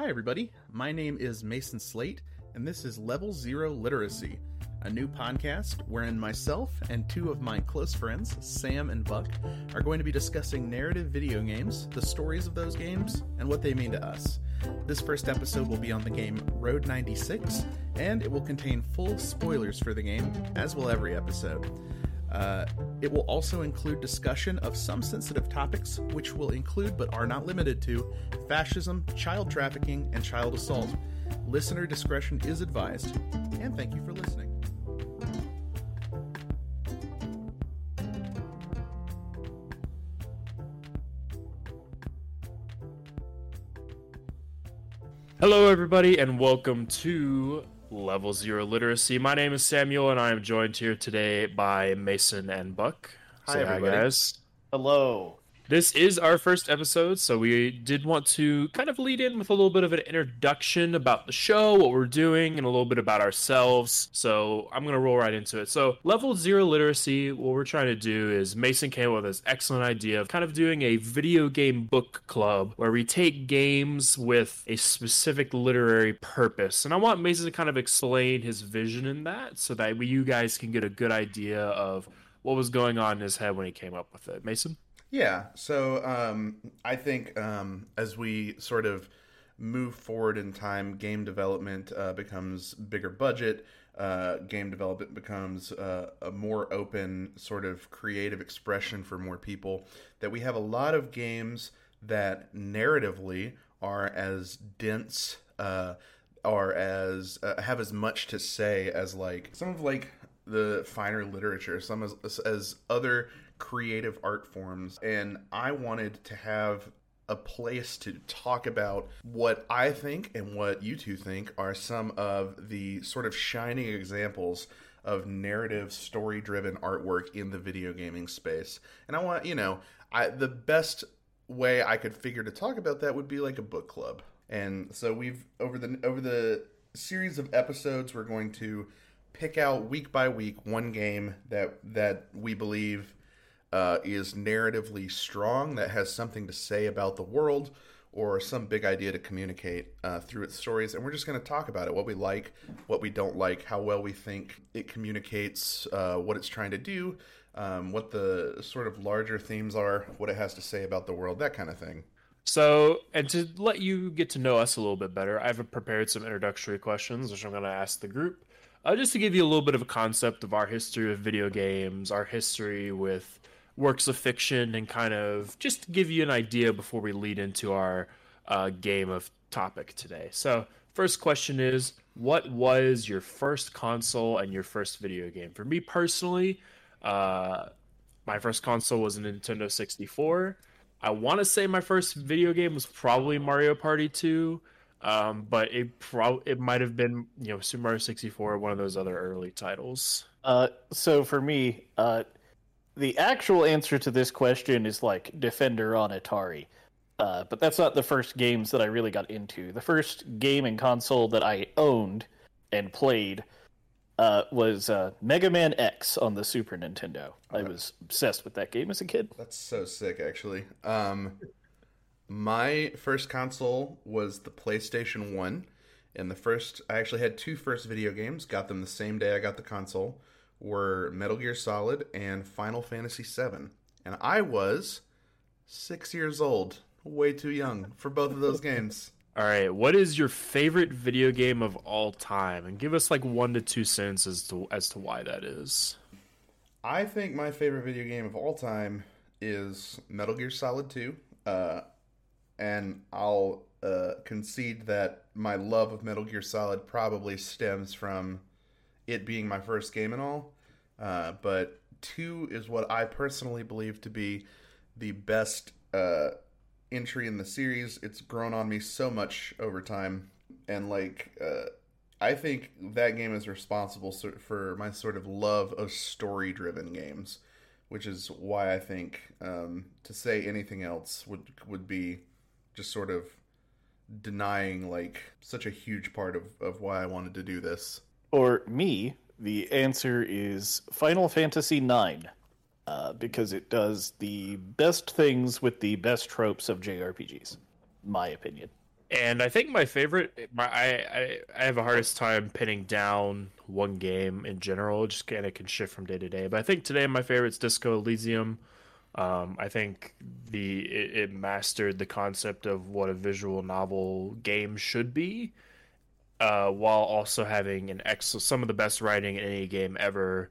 Hi, everybody. My name is Mason Slate, and this is Level Zero Literacy, a new podcast wherein myself and two of my close friends, Sam and Buck, are going to be discussing narrative video games, the stories of those games, and what they mean to us. This first episode will be on the game Road 96, and it will contain full spoilers for the game, as will every episode. Uh, it will also include discussion of some sensitive topics, which will include but are not limited to fascism, child trafficking, and child assault. Listener discretion is advised, and thank you for listening. Hello, everybody, and welcome to Level Zero Literacy. My name is Samuel, and I am joined here today by Mason and Buck. Hi, Say everybody. guys. Hello. This is our first episode, so we did want to kind of lead in with a little bit of an introduction about the show, what we're doing, and a little bit about ourselves. So I'm going to roll right into it. So, Level Zero Literacy, what we're trying to do is Mason came up with this excellent idea of kind of doing a video game book club where we take games with a specific literary purpose. And I want Mason to kind of explain his vision in that so that you guys can get a good idea of what was going on in his head when he came up with it. Mason? Yeah, so um, I think um, as we sort of move forward in time, game development uh, becomes bigger budget. Uh, game development becomes uh, a more open sort of creative expression for more people. That we have a lot of games that narratively are as dense, uh, are as uh, have as much to say as like some of like the finer literature, some as, as other creative art forms. And I wanted to have a place to talk about what I think and what you two think are some of the sort of shining examples of narrative story driven artwork in the video gaming space. And I want, you know, I the best way I could figure to talk about that would be like a book club. And so we've over the over the series of episodes we're going to pick out week by week one game that that we believe uh, is narratively strong, that has something to say about the world, or some big idea to communicate uh, through its stories. And we're just going to talk about it what we like, what we don't like, how well we think it communicates uh, what it's trying to do, um, what the sort of larger themes are, what it has to say about the world, that kind of thing. So, and to let you get to know us a little bit better, I've prepared some introductory questions, which I'm going to ask the group, uh, just to give you a little bit of a concept of our history of video games, our history with works of fiction, and kind of just give you an idea before we lead into our uh, game of topic today. So, first question is What was your first console and your first video game? For me personally, uh, my first console was a Nintendo 64. I want to say my first video game was probably Mario Party 2, um, but it pro- it might have been you know Super Mario 64, one of those other early titles. Uh, so for me, uh, the actual answer to this question is like Defender on Atari. Uh, but that's not the first games that I really got into. The first game and console that I owned and played uh, was uh, Mega Man X on the Super Nintendo. I was obsessed with that game as a kid. That's so sick, actually. Um, my first console was the PlayStation 1. And the first, I actually had two first video games, got them the same day I got the console, were Metal Gear Solid and Final Fantasy VII. And I was six years old, way too young for both of those games. All right, what is your favorite video game of all time? And give us like one to two cents as to as to why that is. I think my favorite video game of all time is Metal Gear Solid 2. Uh, and I'll uh, concede that my love of Metal Gear Solid probably stems from it being my first game and all. Uh, but 2 is what I personally believe to be the best uh, entry in the series. It's grown on me so much over time. And, like, uh, I think that game is responsible for my sort of love of story driven games, which is why I think um, to say anything else would would be just sort of denying like such a huge part of, of why I wanted to do this. For me, the answer is Final Fantasy IX, uh, because it does the best things with the best tropes of JRPGs, my opinion. And I think my favorite, my I, I, I have a hardest time pinning down one game in general. Just kind of can shift from day to day. But I think today my favorite is Disco Elysium. Um, I think the it, it mastered the concept of what a visual novel game should be, uh, while also having an ex some of the best writing in any game ever,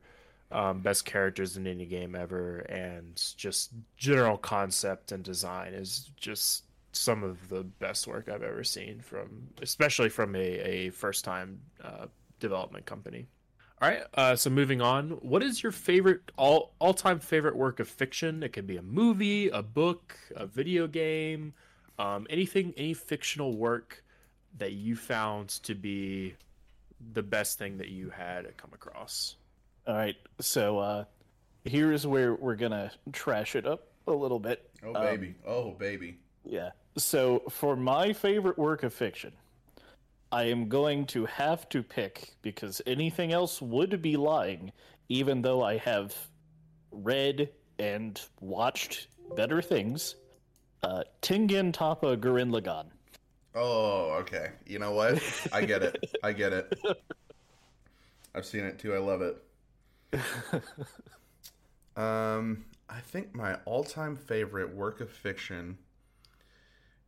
um, best characters in any game ever, and just general concept and design is just some of the best work I've ever seen from, especially from a, a first time uh, development company. All right, uh, so moving on, what is your favorite all all time favorite work of fiction? It could be a movie, a book, a video game, um, anything, any fictional work that you found to be the best thing that you had come across. All right, so uh, here's where we're gonna trash it up a little bit. Oh baby, um, oh baby. Yeah. So for my favorite work of fiction, I am going to have to pick because anything else would be lying, even though I have read and watched better things. Uh, Tengen Toppa Gurren Lagann. Oh, okay. You know what? I get it. I get it. I've seen it too. I love it. um, I think my all-time favorite work of fiction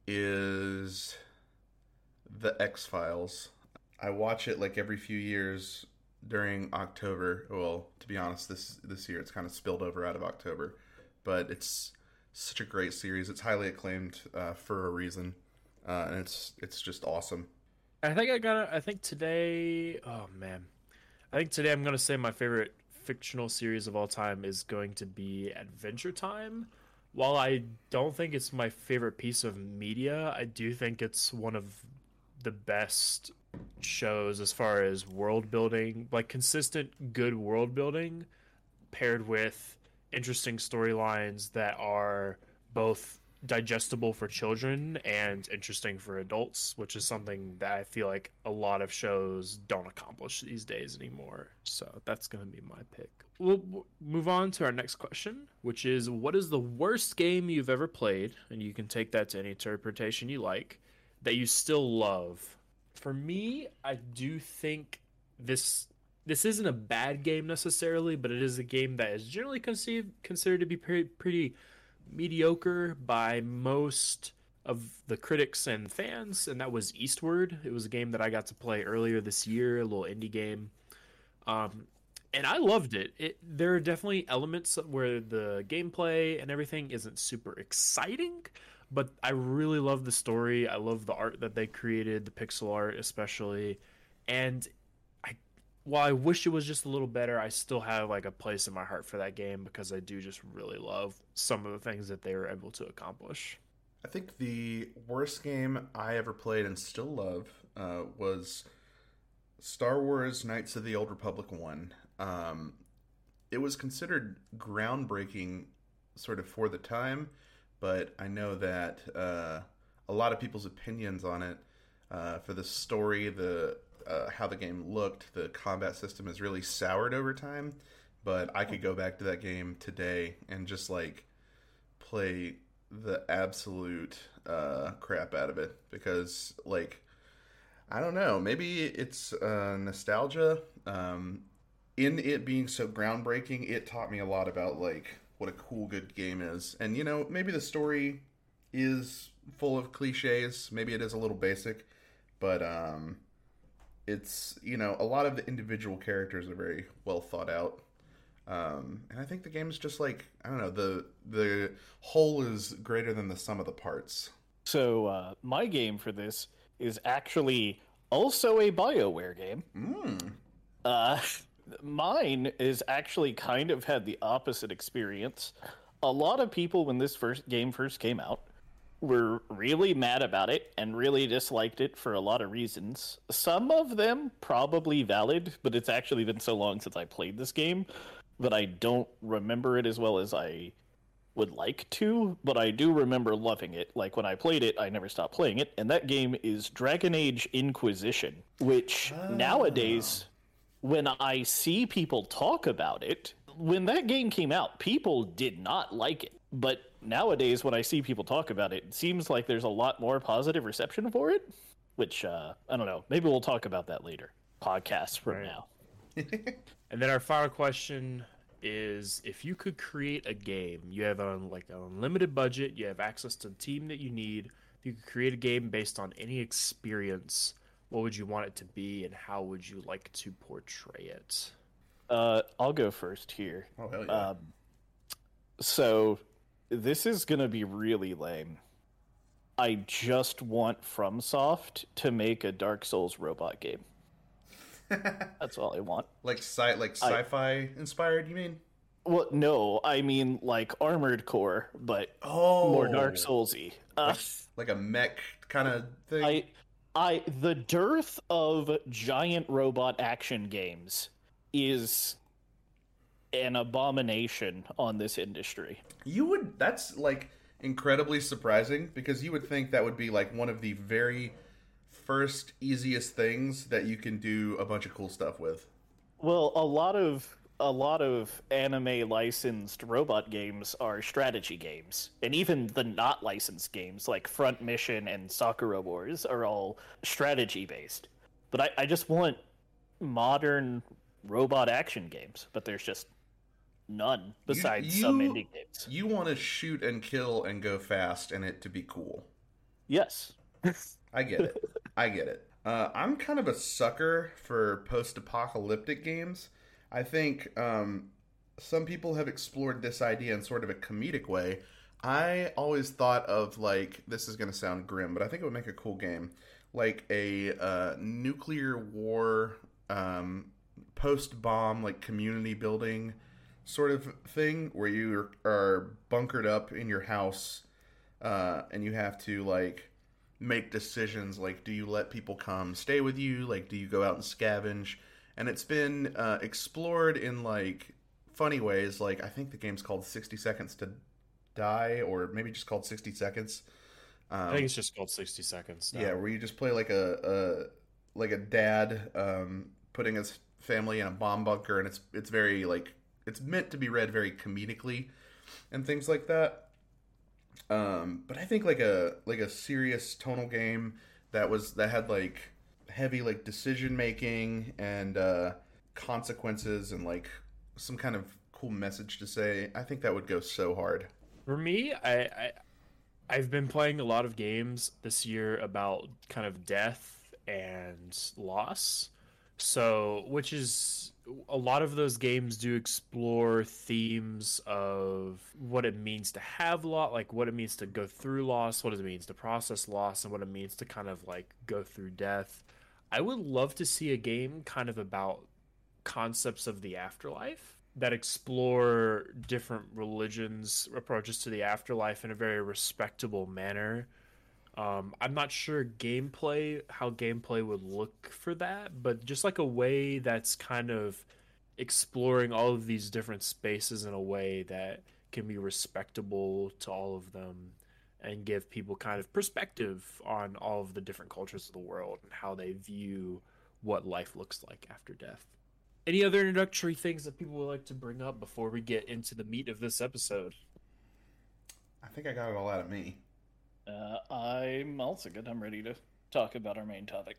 is the X Files. I watch it like every few years during October. Well, to be honest, this this year it's kind of spilled over out of October, but it's such a great series. It's highly acclaimed uh, for a reason, uh, and it's it's just awesome. I think I got. I think today. Oh man, I think today I'm gonna say my favorite fictional series of all time is going to be Adventure Time. While I don't think it's my favorite piece of media, I do think it's one of the best shows as far as world building, like consistent good world building paired with interesting storylines that are both digestible for children and interesting for adults, which is something that I feel like a lot of shows don't accomplish these days anymore. So that's going to be my pick. We'll move on to our next question, which is what is the worst game you've ever played? And you can take that to any interpretation you like that you still love. For me, I do think this this isn't a bad game necessarily, but it is a game that is generally conceived considered to be pretty, pretty mediocre by most of the critics and fans, and that was Eastward. It was a game that I got to play earlier this year, a little indie game. Um, and I loved it. it. There are definitely elements where the gameplay and everything isn't super exciting, but I really love the story. I love the art that they created, the pixel art especially. And while I wish it was just a little better, I still have like a place in my heart for that game because I do just really love some of the things that they were able to accomplish. I think the worst game I ever played and still love uh, was Star Wars Knights of the Old Republic 1. Um, it was considered groundbreaking sort of for the time but I know that uh, a lot of people's opinions on it uh, for the story, the uh, how the game looked, the combat system has really soured over time. But I could go back to that game today and just like play the absolute uh, crap out of it because like I don't know, maybe it's uh, nostalgia. Um, in it being so groundbreaking, it taught me a lot about like what a cool good game is. And you know, maybe the story is full of cliches, maybe it is a little basic, but um it's, you know, a lot of the individual characters are very well thought out. Um, and I think the game is just like I don't know the the whole is greater than the sum of the parts. So uh, my game for this is actually also a Bioware game. Mm. Uh, mine is actually kind of had the opposite experience. A lot of people, when this first game first came out, were really mad about it and really disliked it for a lot of reasons. Some of them probably valid, but it's actually been so long since I played this game that I don't remember it as well as I would like to, but I do remember loving it. Like when I played it, I never stopped playing it, and that game is Dragon Age Inquisition, which oh. nowadays when I see people talk about it, when that game came out, people did not like it. But nowadays, when I see people talk about it, it seems like there's a lot more positive reception for it. Which uh, I don't know. Maybe we'll talk about that later. Podcasts from Right. now. And then our final question is if you could create a game, you have a, like an unlimited budget, you have access to the team that you need, if you could create a game based on any experience, what would you want it to be and how would you like to portray it? Uh, I'll go first here. Oh hell yeah! Um, so this is gonna be really lame. I just want FromSoft to make a Dark Souls robot game. That's all I want. like sci like sci-fi inspired, you mean? Well, no, I mean like Armored Core, but Oh, more Dark Soulsy. Uh, like a mech kind of thing. I, I, the dearth of giant robot action games is an abomination on this industry. You would that's like incredibly surprising because you would think that would be like one of the very first easiest things that you can do a bunch of cool stuff with. Well, a lot of a lot of anime licensed robot games are strategy games, and even the not licensed games like Front Mission and Sakura Wars are all strategy based. But I, I just want modern robot action games, but there's just none besides some you- indie games. You want to shoot and kill and go fast and it to be cool. Yes. I get it. I get it. Uh, I'm kind of a sucker for post-apocalyptic games. I think um, some people have explored this idea in sort of a comedic way. I always thought of like this is going to sound grim, but I think it would make a cool game, like a uh, nuclear war, um, post-bomb like community building sort of thing where you are, bunkered up in your house, uh, and you have to like make decisions like do you let people come stay with you like do you go out and scavenge and it's been uh, explored in like funny ways like i think the game's called 60 seconds to die or maybe just called 60 seconds um, I think it's just called 60 seconds. now. yeah where you just play like a, a like a dad um, putting his family in a bomb bunker and it's it's very like it's meant to be read very comedically and things like that um, but I think like a like a serious tonal game that was that had like heavy like decision making and uh, consequences and like some kind of cool message to say. I think that would go so hard. For me, I, I I've been playing a lot of games this year about kind of death and loss. So, which is a lot of those games do explore themes of what it means to have loss, like what it means to go through loss, what it means to process loss, and what it means to kind of like go through death. I would love to see a game kind of about concepts of the afterlife that explore different religions approaches to the afterlife in a very respectable manner um, i'm not sure gameplay how gameplay would look for that but just like a way that's kind of exploring all of these different spaces in a way that can be respectable to all of them and give people kind of perspective on all of the different cultures of the world and how they view what life looks like after death any other introductory things that people would like to bring up before we get into the meat of this episode? I think I got it all out of me. Uh, I'm also good. I'm ready to talk about our main topic.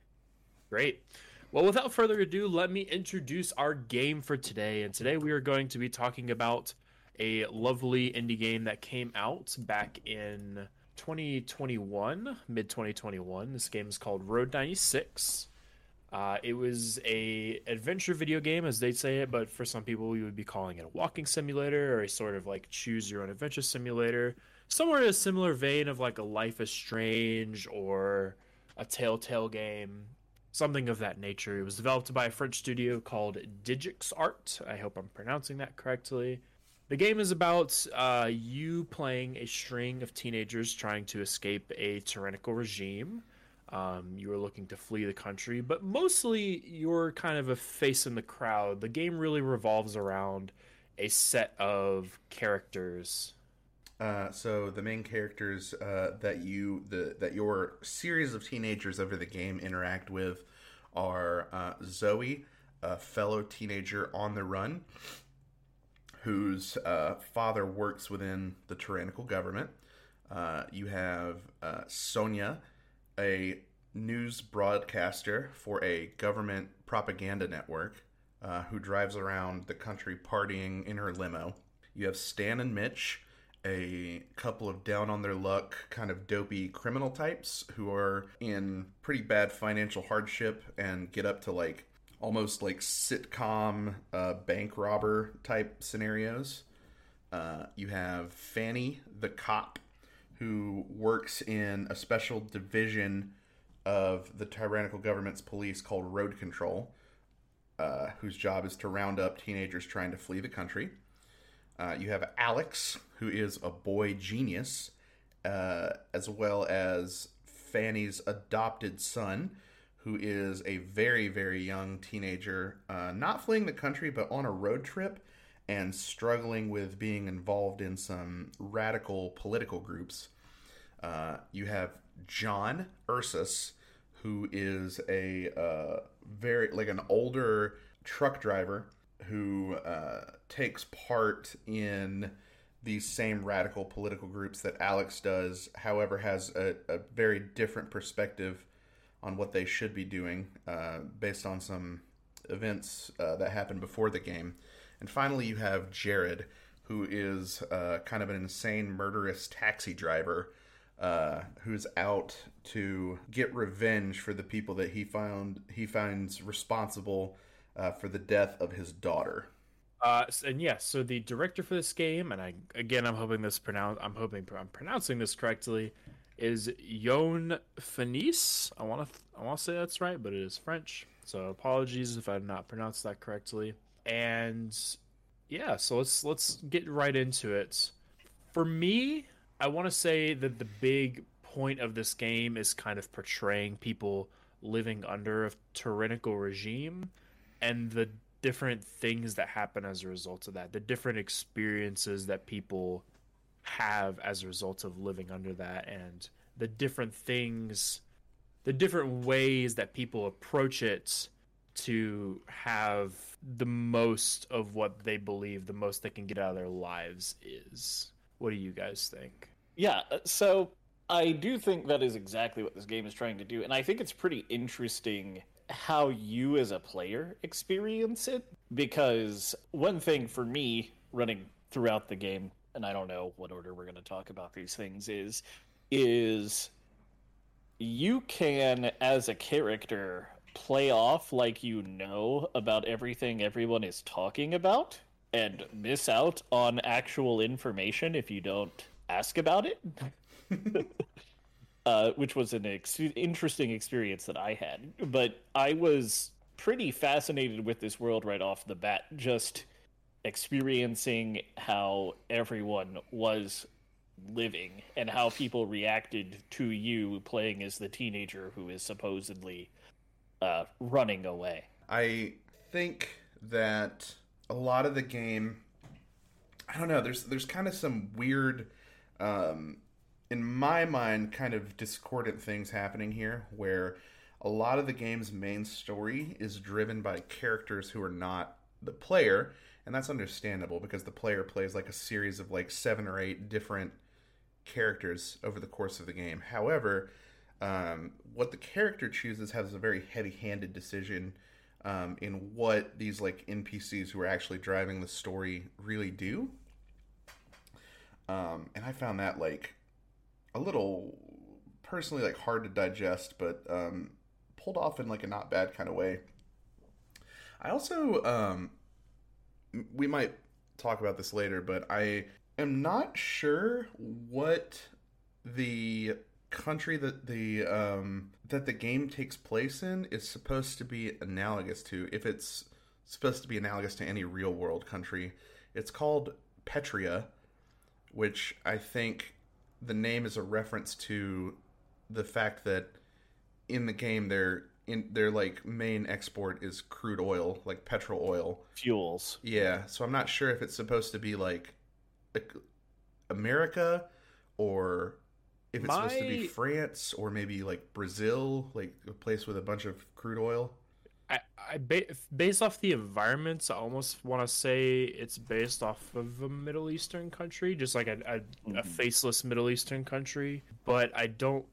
Great. Well, without further ado, let me introduce our game for today. And today we are going to be talking about a lovely indie game that came out back in 2021, mid 2021. This game is called Road 96. Uh, it was a adventure video game, as they say it, but for some people, we would be calling it a walking simulator or a sort of like choose your own adventure simulator. Somewhere in a similar vein of like a Life is Strange or a Telltale game, something of that nature. It was developed by a French studio called Digix Art. I hope I'm pronouncing that correctly. The game is about uh, you playing a string of teenagers trying to escape a tyrannical regime. Um, you are looking to flee the country, but mostly you're kind of a face in the crowd. The game really revolves around a set of characters. Uh, so the main characters uh, that you the that your series of teenagers over the game interact with are uh, Zoe, a fellow teenager on the run, whose uh, father works within the tyrannical government. Uh, you have Sonya, a news broadcaster for a government propaganda network who drives around the country partying in her limo. You have Stan and Mitch, a couple of down on their luck, kind of dopey criminal types who are in pretty bad financial hardship and get up to like almost like sitcom uh, bank robber type scenarios. Uh, you have Fanny, the cop, who works in a special division of the tyrannical government's police called Road Control, uh, whose job is to round up teenagers trying to flee the country. Uh, you have Alex, who is a boy genius, uh, as well as Fanny's adopted son, who is a very, very young teenager, uh, not fleeing the country, but on a road trip and struggling with being involved in some radical political groups. Uh, you have John Ursus, who is a uh, very like an older truck driver who uh, takes part in these same radical political groups that Alex does, however, has a, a very different perspective on what they should be doing uh, based on some events uh, that happened before the game. And finally, you have Jarod, who is uh, kind of an insane, murderous taxi driver uh, who's out to get revenge for the people that he found he finds responsible uh, for the death of his daughter. Uh, and yes, yeah, so the director for this game, and I again, I'm hoping this pronounce, I'm hoping I'm pronouncing this correctly, is Yoan Fanise. I want to, I want to say that's right, but it is French. So apologies if I did not pronounce that correctly. And yeah, so let's let's get right into it. For me, I want to say that the big point of this game is kind of portraying people living under a tyrannical regime and the different things that happen as a result of that, the different experiences that people have as a result of living under that, and the different things, the different ways that people approach it to have the most of what they believe, the most they can get out of their lives is. What do you guys think? Yeah, uh, so I do think that is exactly what this game is trying to do, and I think it's pretty interesting how you as a player experience it because one thing for me running throughout the game and I don't know what order we're going to talk about these things is is you can as a character play off like you know about everything everyone is talking about and miss out on actual information if you don't ask about it uh, which was an ex- interesting experience that I had. But I was pretty fascinated with this world right off the bat, just experiencing how everyone was living and how people reacted to you playing as the teenager who is supposedly uh, running away. I think that a lot of the game, I don't know. There's there's kind of some weird um, in my mind, kind of discordant things happening here where a lot of the game's main story is driven by characters who are not the player, and that's understandable because the player plays like a series of like seven or eight different characters over the course of the game. However, um, what the character chooses has a very heavy-handed decision um, in what these like NPCs who are actually driving the story really do. Um, and I found that like a little personally like hard to digest, but um, pulled off in like a not bad kind of way. I also um, we might talk about this later, but I am not sure what the country that the um, that the game takes place in is supposed to be analogous to. If it's supposed to be analogous to any real world country, it's called Petria, which I think the name is a reference to the fact that in the game their in their like main export is crude oil, like petrol oil fuels. Yeah, so I'm not sure if it's supposed to be like America or if it's My... supposed to be France or maybe like Brazil, like a place with a bunch of crude oil. I, I ba- based off the environments, I almost want to say it's based off of a Middle Eastern country, just like a, a, a Mhm. faceless Middle Eastern country. But I don't.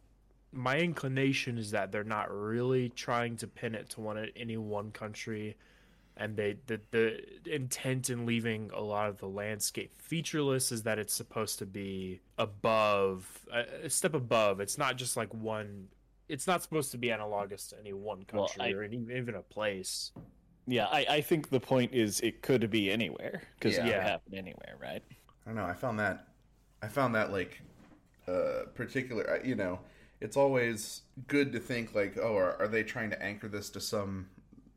My inclination is that they're not really trying to pin it to one any one country, and they the the intent in leaving a lot of the landscape featureless is that it's supposed to be above a, a step above. It's not just like one. It's not supposed to be analogous to any one Well, country I- or any, even a place. Yeah, I, I think the point is it could be anywhere because Yeah. it could happen anywhere, right? I don't know. I found that. I found that like uh, particular. You know, it's always good to think like, oh, are, are they trying to anchor this to some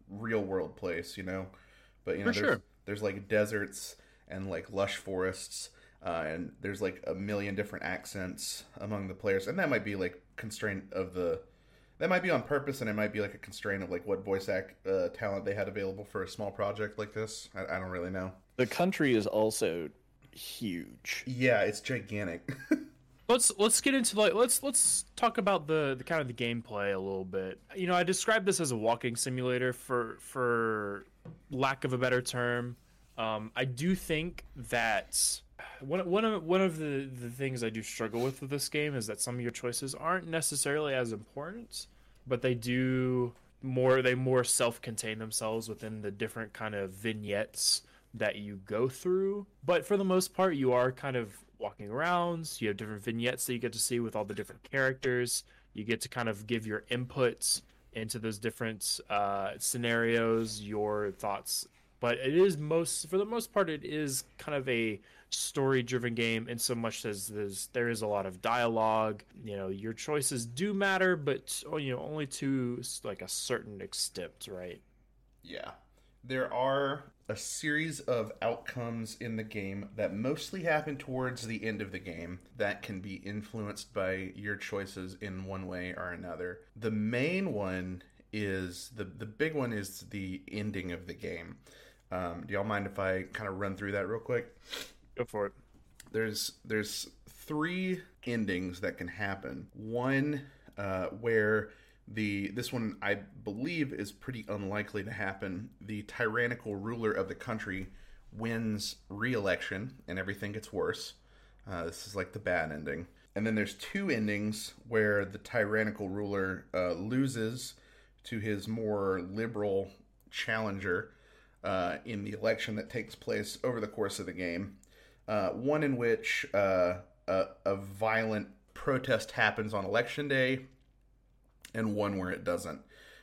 real world place? You know, but you know, For there's, sure. there's like deserts and like lush forests, uh, and there's like a million different accents among the players, and that might be like constraint of the. That might be on purpose, and it might be like a constraint of like what voice act uh, talent they had available for a small project like this. I, I don't really know. The country is also huge. Yeah, it's gigantic. Let's let's get into like let's let's talk about the the kind of the gameplay a little bit. You know, I described this as a walking simulator for for lack of a better term. Um, I do think that one one of one of the the things I do struggle with with this game is that some of your choices aren't necessarily as important, but they do more they more self-contain themselves within the different kind of vignettes that you go through. But for the most part, you are kind of walking around. You have different vignettes that you get to see with all the different characters. You get to kind of give your inputs into those different uh, scenarios, your thoughts. But it is most, for the most part, it is kind of a story-driven game in so much as there's there is a lot of dialogue. You know, your choices do matter, but oh, you know only to like a certain extent, right? Yeah. There are a series of outcomes in the game that mostly happen towards the end of the game that can be influenced by your choices in one way or another. The main one is the the big one is the ending of the game. Um, do y'all mind if I kind of run through that real quick? Go for it. there's there's three endings that can happen. One uh, where the this one I believe is pretty unlikely to happen. The tyrannical ruler of the country wins re-election and everything gets worse. Uh, this is like the bad ending. And then there's two endings where the tyrannical ruler uh, loses to his more liberal challenger uh, in the election that takes place over the course of the game. Uh, one in which uh, a, a violent protest happens on election day, and one where it doesn't.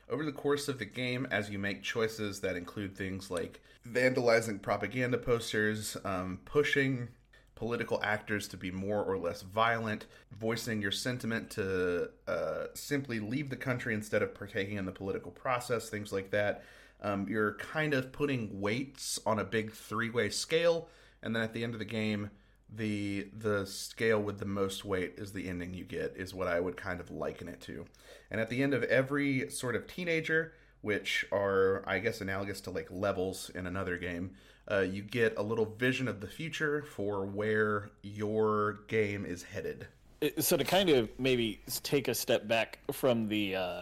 Over the course of the game, as you make choices that include things like vandalizing propaganda posters, um, pushing political actors to be more or less violent, voicing your sentiment to uh, simply leave the country instead of partaking in the political process, things like that. Um, you're kind of putting weights on a big three-way scale, and then at the end of the game, the the scale with the most weight is the ending you get is what I would kind of liken it to. And at the end of every sort of teenager, which are I guess analogous to like levels in another game, uh, you get a little vision of the future for where your game is headed. So to kind of maybe take a step back from the uh,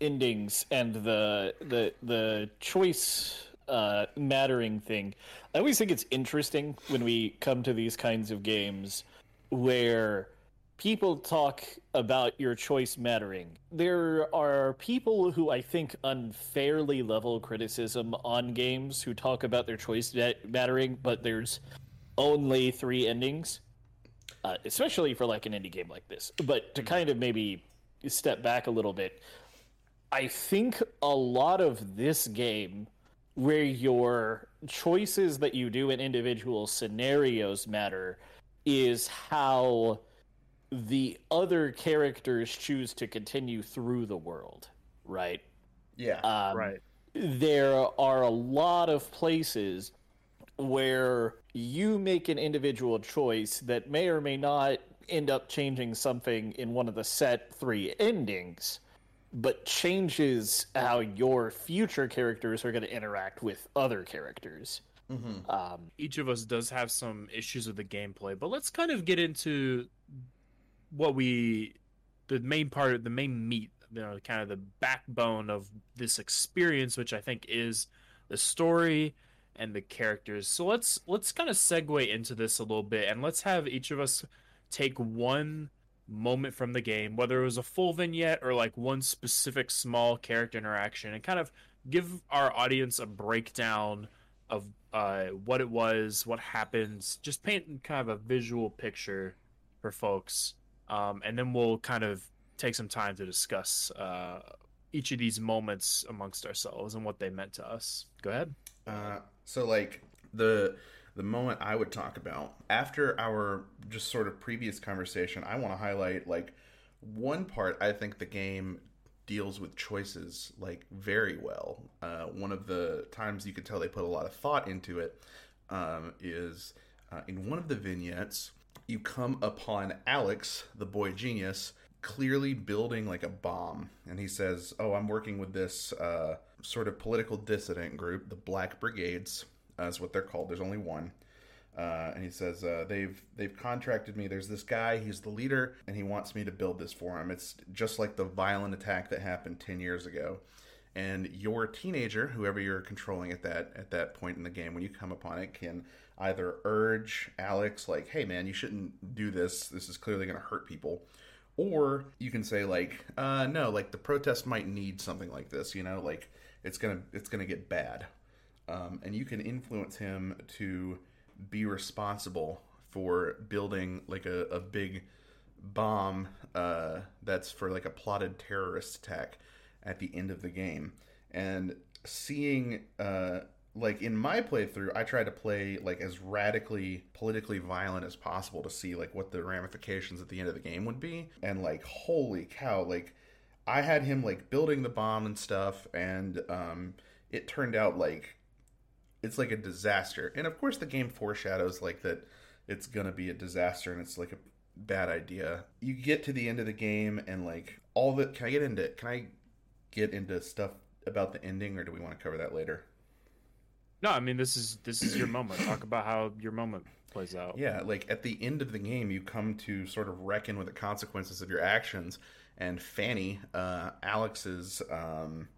endings and the the the choice uh, mattering thing, I always think it's interesting when we come to these kinds of games where people talk about your choice mattering. There are people who I think unfairly level criticism on games who talk about their choice ma- mattering, but there's only three endings uh, especially for like an indie game like this. But to kind of maybe step back a little bit, I think a lot of this game, where your choices that you do in individual scenarios matter, is how the other characters choose to continue through the world, right? Yeah. Um, right. there are a lot of places where you make an individual choice that may or may not end up changing something in one of the set three endings, but changes how your future characters are going to interact with other characters. mm-hmm. Um, each of us does have some issues with the gameplay, but let's kind of get into what we the main part the main meat you know kind of the backbone of this experience, which I think is the story and the characters. So let's let's kind of segue into this a little bit, and let's have each of us take one moment from the game, whether it was a full vignette or like one specific small character interaction, and kind of give our audience a breakdown of uh, what it was, what happens, just paint kind of a visual picture for folks, um, and then we'll kind of take some time to discuss uh, each of these moments amongst ourselves and what they meant to us. Go ahead. Uh, so like the the moment I would talk about after our just sort of previous conversation, I want to highlight like one part I think the game deals with choices like very well. Uh, one of the times you could tell they put a lot of thought into it um, is uh, in one of the vignettes you come upon Alex, the boy genius, clearly building like a bomb, and he says, "Oh, I'm working with this uh, sort of political dissident group, the Black Brigades." Is what they're called. There's only one. Uh, and he says uh, they've they've contracted me. There's this guy. He's the leader, and he wants me to build this for him. It's just like the violent attack that happened ten years ago. And your teenager, whoever you're controlling at that at that point in the game, when you come upon it, can either urge Alex like, "Hey, man, you shouldn't do this. This is clearly going to hurt people," or you can say like, uh, "No, like the protest might need something like this. You know, like it's gonna it's gonna get bad." Um, and you can influence him to be responsible for building like a, a big bomb uh, that's for like a plotted terrorist attack at the end of the game. And seeing uh, like in my playthrough i tried to play like as radically politically violent as possible to see like what the ramifications at the end of the game would be. And like holy cow like i had him like building the bomb and stuff and um it turned out like it's like a disaster. And of course, the game foreshadows like that it's gonna be a disaster and it's like a bad idea. You get to the end of the game and like all the can I get into can I get into stuff about the ending or do we want to cover that later? No, I mean this is this is your moment. Talk about how your moment plays out. Yeah, like at the end of the game, you come to sort of reckon with the consequences of your actions. And Fanny, uh, Alex's um,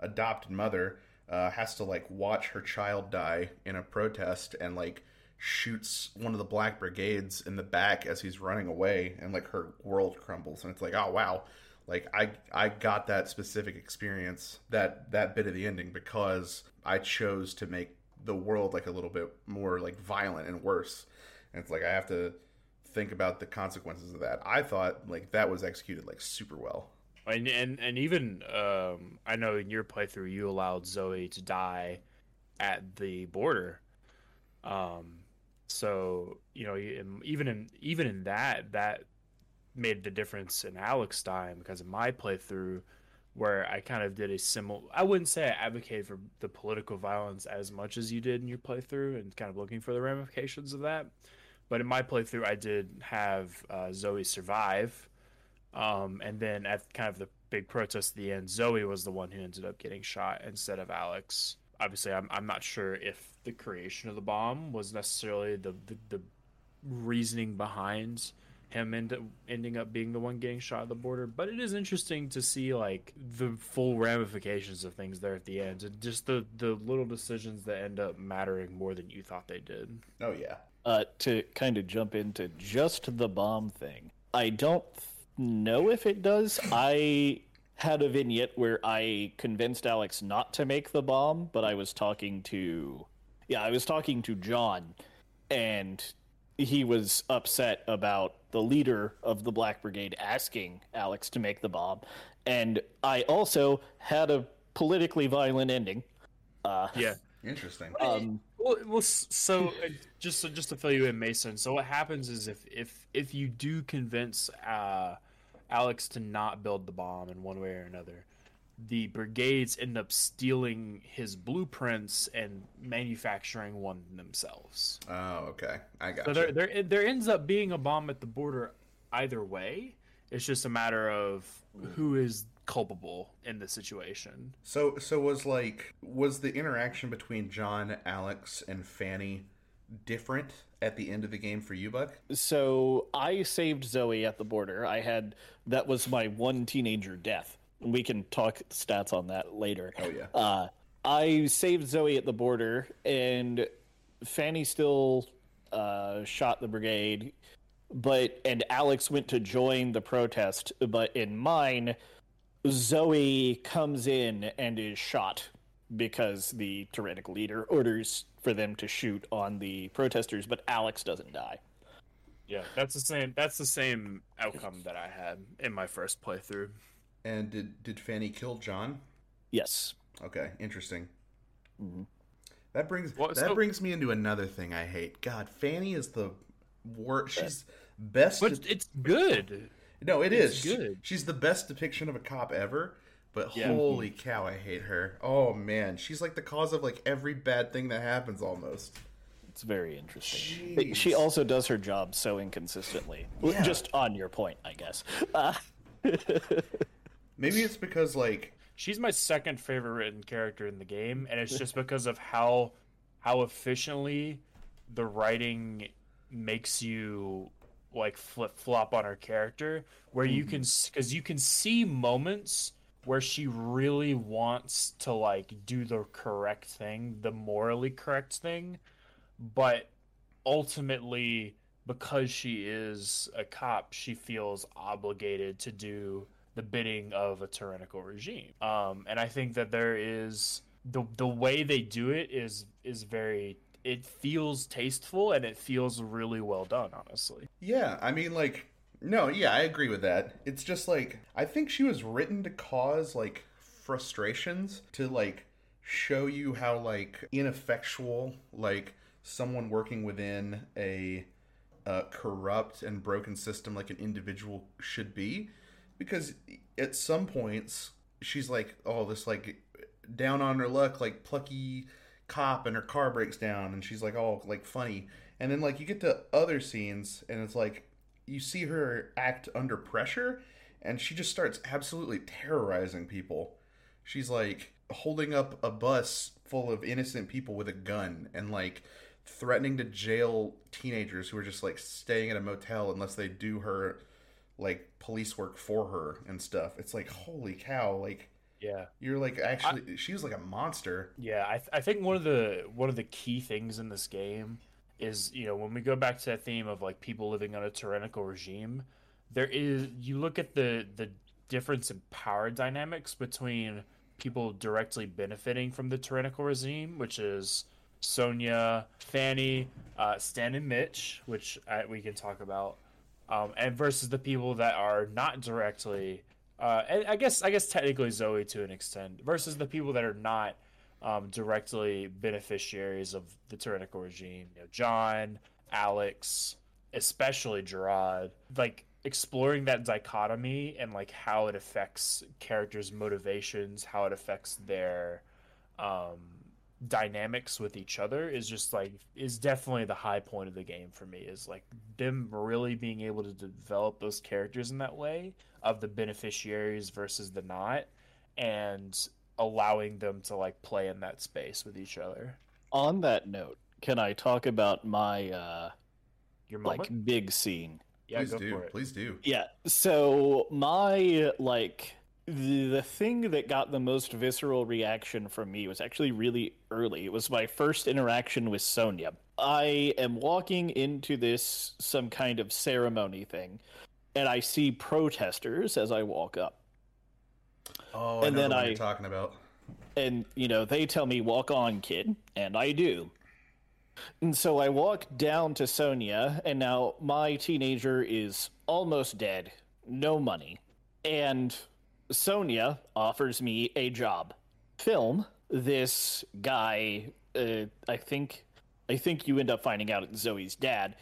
adopted mother, uh, has to like watch her child die in a protest and like shoots one of the black brigades in the back as he's running away and like her world crumbles. And it's like oh wow. Like i i got that specific experience that that bit of the ending because i chose to make the world like a little bit more like violent and worse. And it's like i have to think about the consequences of that. I thought like that was executed like super well and and, and even um, I know in your playthrough you allowed Zoe to die at the border. Um, so you know even in even in that that made the difference in Alex dying because in my playthrough where I kind of did a similar I wouldn't say I advocated for the political violence as much as you did in your playthrough and kind of looking for the ramifications of that. But in my playthrough I did have uh, Zoe survive um, and then at kind of the big protest at the end, Zoe was the one who ended up getting shot instead of Alex. Obviously, I'm, I'm not sure if the creation of the bomb was necessarily the, the, the reasoning behind him end, ending up being the one getting shot at the border. But it is interesting to see like the full ramifications of things there at the end, and just the the little decisions that end up mattering more than you thought they did. Oh yeah. Uh, to kind of jump into just the bomb thing, I don't know if it does. I had a vignette where I convinced Alex not to make the bomb, but I was talking to yeah, I was talking to John and he was upset about the leader of the Black Brigade asking Alex to make the bomb. And I also had a politically violent ending. Uh, yeah. Interesting. Um, well, well, so uh, just so, just to fill you in, Mason. So what happens is if if if you do convince uh, Alex to not build the bomb in one way or another, the brigades end up stealing his blueprints and manufacturing one themselves. Oh, okay, I got. So there, there, there ends up being a bomb at the border either way. It's just a matter of who is culpable in the situation. So, so was like was the interaction between John, Alex, and Fanny different at the end of the game for you, Buck? So I saved Zoe at the border. I had that was my one teenager death We can talk stats on that later. Oh yeah. Uh, I saved Zoe at the border, and Fanny still uh, shot the brigade, but and Alex went to join the protest. But in mine, Zoe comes in and is shot because the tyrannical leader orders for them to shoot on the protesters, but Alex doesn't die. Yeah, that's the same. That's the same outcome that I had in my first playthrough. And did did Fanny kill John? Yes. Okay, interesting. Mhm. That brings Well, that so- brings me into another thing I hate. God, Fanny is the worst. She's best. But it's good. No, it it's is. She- good. she's the best depiction of a cop ever. But Yeah. holy cow, I hate her. Oh man, she's like the cause of like every bad thing that happens almost. It's very interesting. Jeez. She also does her job so inconsistently. Yeah. Just on your point, I guess. Uh, Maybe it's because like She's my second favorite written character in the game, and it's just because of how how efficiently the writing makes you like flip flop on her character, where you can because you can see moments where she really wants to like do the correct thing, the morally correct thing, but ultimately because she is a cop, she feels obligated to do the bidding of a tyrannical regime. Um, and I think that there is the the way they do it is is very it feels tasteful and it feels really well done, honestly. Yeah, I mean, like, no, yeah, I agree with that. It's just like, I think she was written to cause, like, frustrations, to, like, show you how, like, ineffectual, like, someone working within a uh, corrupt and broken system, like an individual, should be. Because at some points, she's like, oh, this, like, down on her luck, like, plucky cop and her car breaks down and she's like oh like funny. And then like you get to other scenes and it's like you see her act under pressure and she just starts absolutely terrorizing people. She's like holding up a bus full of innocent people with a gun and like threatening to jail teenagers who are just like staying at a motel unless they do her like police work for her and stuff. It's like holy cow like Yeah. you're like actually she was like a monster Yeah, I, th- I think one of the one of the key things in this game is you know when we go back to that theme of like people living on a tyrannical regime, there is you look at the the difference in power dynamics between people directly benefiting from the tyrannical regime, which is Sonya, Fanny, uh, Stan, and Mitch, which I, we can talk about, um, and versus the people that are not directly. Uh, and I guess I guess technically Zoe to an extent versus the people that are not um, directly beneficiaries of the tyrannical regime. You know, John, Alex, especially Jarod. Like exploring that dichotomy and like how it affects characters' motivations, how it affects their um, dynamics with each other is just like is definitely the high point of the game for me. Is like them really being able to develop those characters in that way of the beneficiaries versus the not, and allowing them to like play in that space with each other. on that note, can I talk about my uh, Your moment, like big scene? yeah, please go do for it. please do Yeah. So my like the, the thing that got the most visceral reaction from me was actually really early. It was my first interaction with Sonya. I am walking into this some kind of ceremony thing, and I see protesters as I walk up. Oh, I And know then the I- you're talking about. and you know they tell me walk on kid and i do and so i walk down to Sonya and now my teenager is almost dead no money and Sonya offers me a job. Film this guy uh, i think i think you end up finding out it's zoe's dad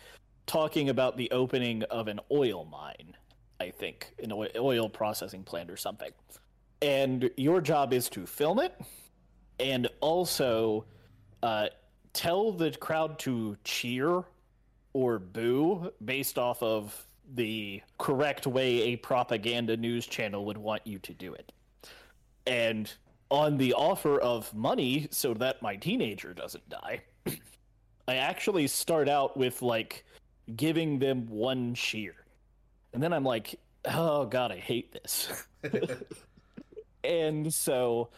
talking about the opening of an oil mine i think an oil- processing plant or something. And your job is to film it and also uh, tell the crowd to cheer or boo based off of the correct way a propaganda news channel would want you to do it. And on the offer of money so that my teenager doesn't die, I actually start out with like giving them one cheer. And then I'm like, oh god, I hate this. and so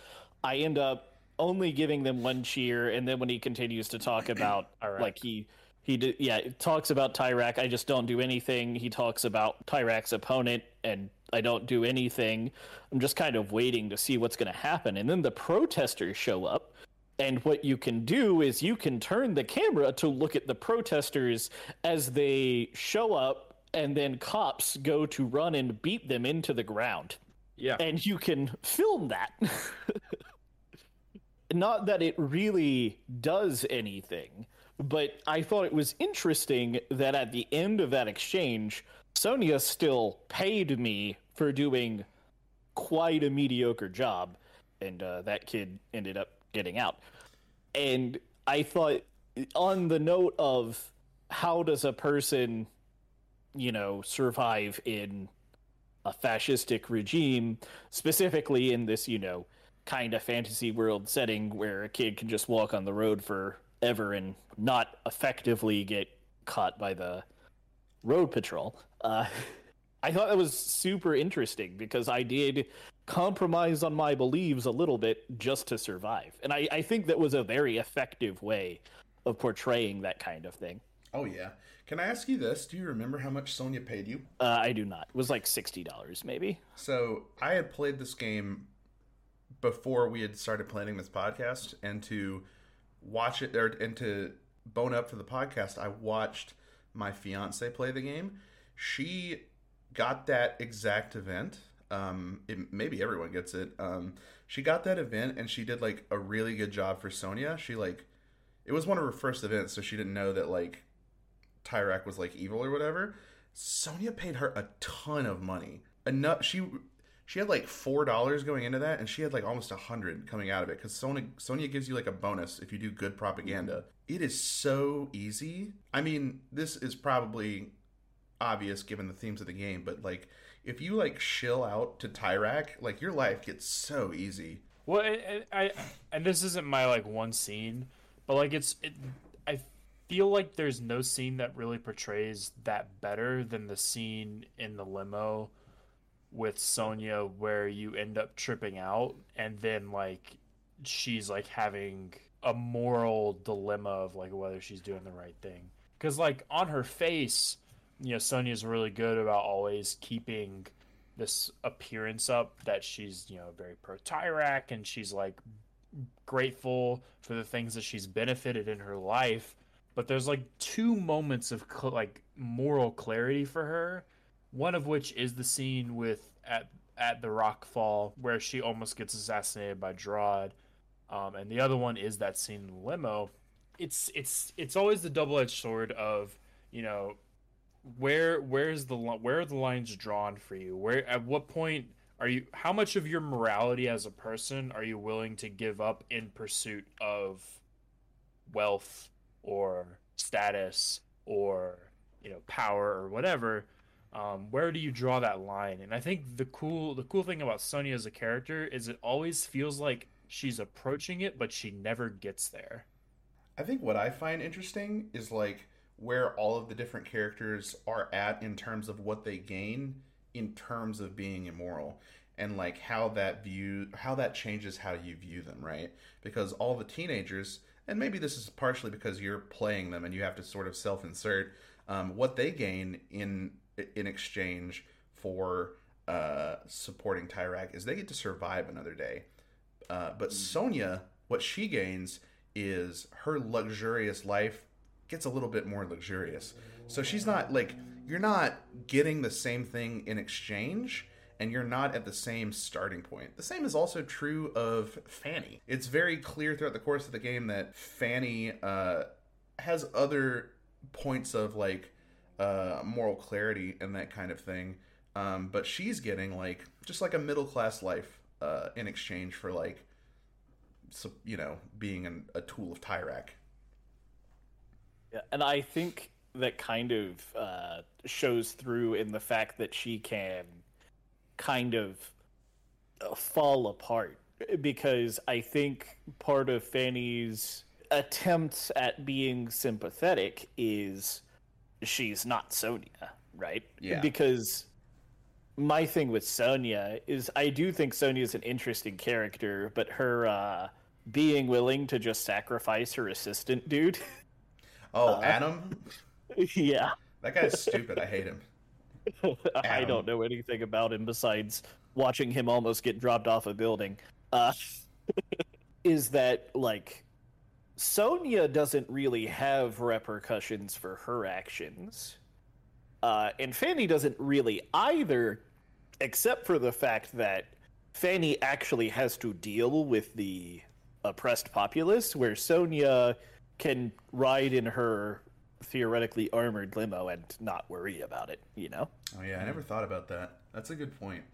I end up only giving them one cheer, and then when he continues to talk about Tyrak. like he he did, yeah talks about Tyrak, I just don't do anything. He talks about Tyrak's opponent, and I don't do anything. I'm just kind of waiting to see what's going to happen, and then the protesters show up. And what you can do is you can turn the camera to look at the protesters as they show up, and then cops go to run and beat them into the ground Yeah. and you can film that. Not that it really does anything, but I thought it was interesting that at the end of that exchange, Sonya still paid me for doing quite a mediocre job, and uh, that kid ended up getting out. And I thought, on the note of how does a person, you know, survive in a fascistic regime, specifically in this, you know, kind of fantasy world setting where a kid can just walk on the road forever and not effectively get caught by the road patrol. Uh, I thought that was super interesting because I did compromise on my beliefs a little bit just to survive. And I, I think that was a very effective way of portraying that kind of thing. Oh yeah. Can I ask you this? Do you remember how much Sonya paid you? Uh, I do not. It was like $60 maybe. So I had played this game before we had started planning this podcast, and to watch it there and to bone up for the podcast, I watched my fiance play the game. She got that exact event. Um, it, maybe everyone gets it. Um, she got that event, and she did like a really good job for Sonya. She like, it was one of her first events, so she didn't know that like Tyrak was like evil or whatever. Sonya paid her a ton of money. Enough she she had like four dollars going into that, and she had like almost a hundred coming out of it because Sonya Sonya gives you like a bonus if you do good propaganda. It is so easy. I mean, this is probably obvious given the themes of the game, but like if you like shill out to Tyrak, like your life gets so easy. Well, and, I, and this isn't my like one scene, but like it's it, I feel like there's no scene that really portrays that better than the scene in the limo with Sonya where you end up tripping out and then like she's like having a moral dilemma of like whether she's doing the right thing. Cuz like on her face, you know, Sonya's really good about always keeping this appearance up that she's, you know, very pro Tyrak and she's like grateful for the things that she's benefited in her life. But there's like two moments of cl- like moral clarity for her. One of which is the scene with at at the Rockfall where she almost gets assassinated by Jarod, um, and the other one is that scene in the limo. It's it's it's always the double edged sword of you know where where's the where are the lines drawn for you? Where at what point are you? How much of your morality as a person are you willing to give up in pursuit of wealth or status or you know power or whatever? Um, where do you draw that line? And I think the cool the cool thing about Sonya as a character is it always feels like she's approaching it, but she never gets there. I think what I find interesting is like where all of the different characters are at in terms of what they gain in terms of being immoral and like how that view how that changes how you view them, right? Because all the teenagers and maybe this is partially because you're playing them and you have to sort of self-insert um, what they gain in in exchange for uh, supporting Tyrak is they get to survive another day. Uh, but Sonya, what she gains is her luxurious life gets a little bit more luxurious. So she's not like you're not getting the same thing in exchange and you're not at the same starting point. The same is also true of Fanny. It's very clear throughout the course of the game that Fanny uh, has other points of like uh, moral clarity and that kind of thing. Um, but she's getting like just like a middle class life uh, in exchange for like, so, you know, being an, a tool of Tyrak. Yeah, and I think that kind of uh, shows through in the fact that she can kind of uh, fall apart because I think part of Fanny's attempts at being sympathetic is she's not Sonya, right? Yeah. Because my thing with Sonya is I do think Sonya is an interesting character, but her uh, being willing to just sacrifice her assistant dude. Oh, Uh, Adam? yeah. That guy's stupid. I hate him. I don't know anything about him besides watching him almost get dropped off a building. Uh, is that like Sonya doesn't really have repercussions for her actions, uh, and Fanny doesn't really either, except for the fact that Fanny actually has to deal with the oppressed populace, where Sonya can ride in her theoretically armored limo and not worry about it. You know. Oh yeah, I never thought about that. That's a good point.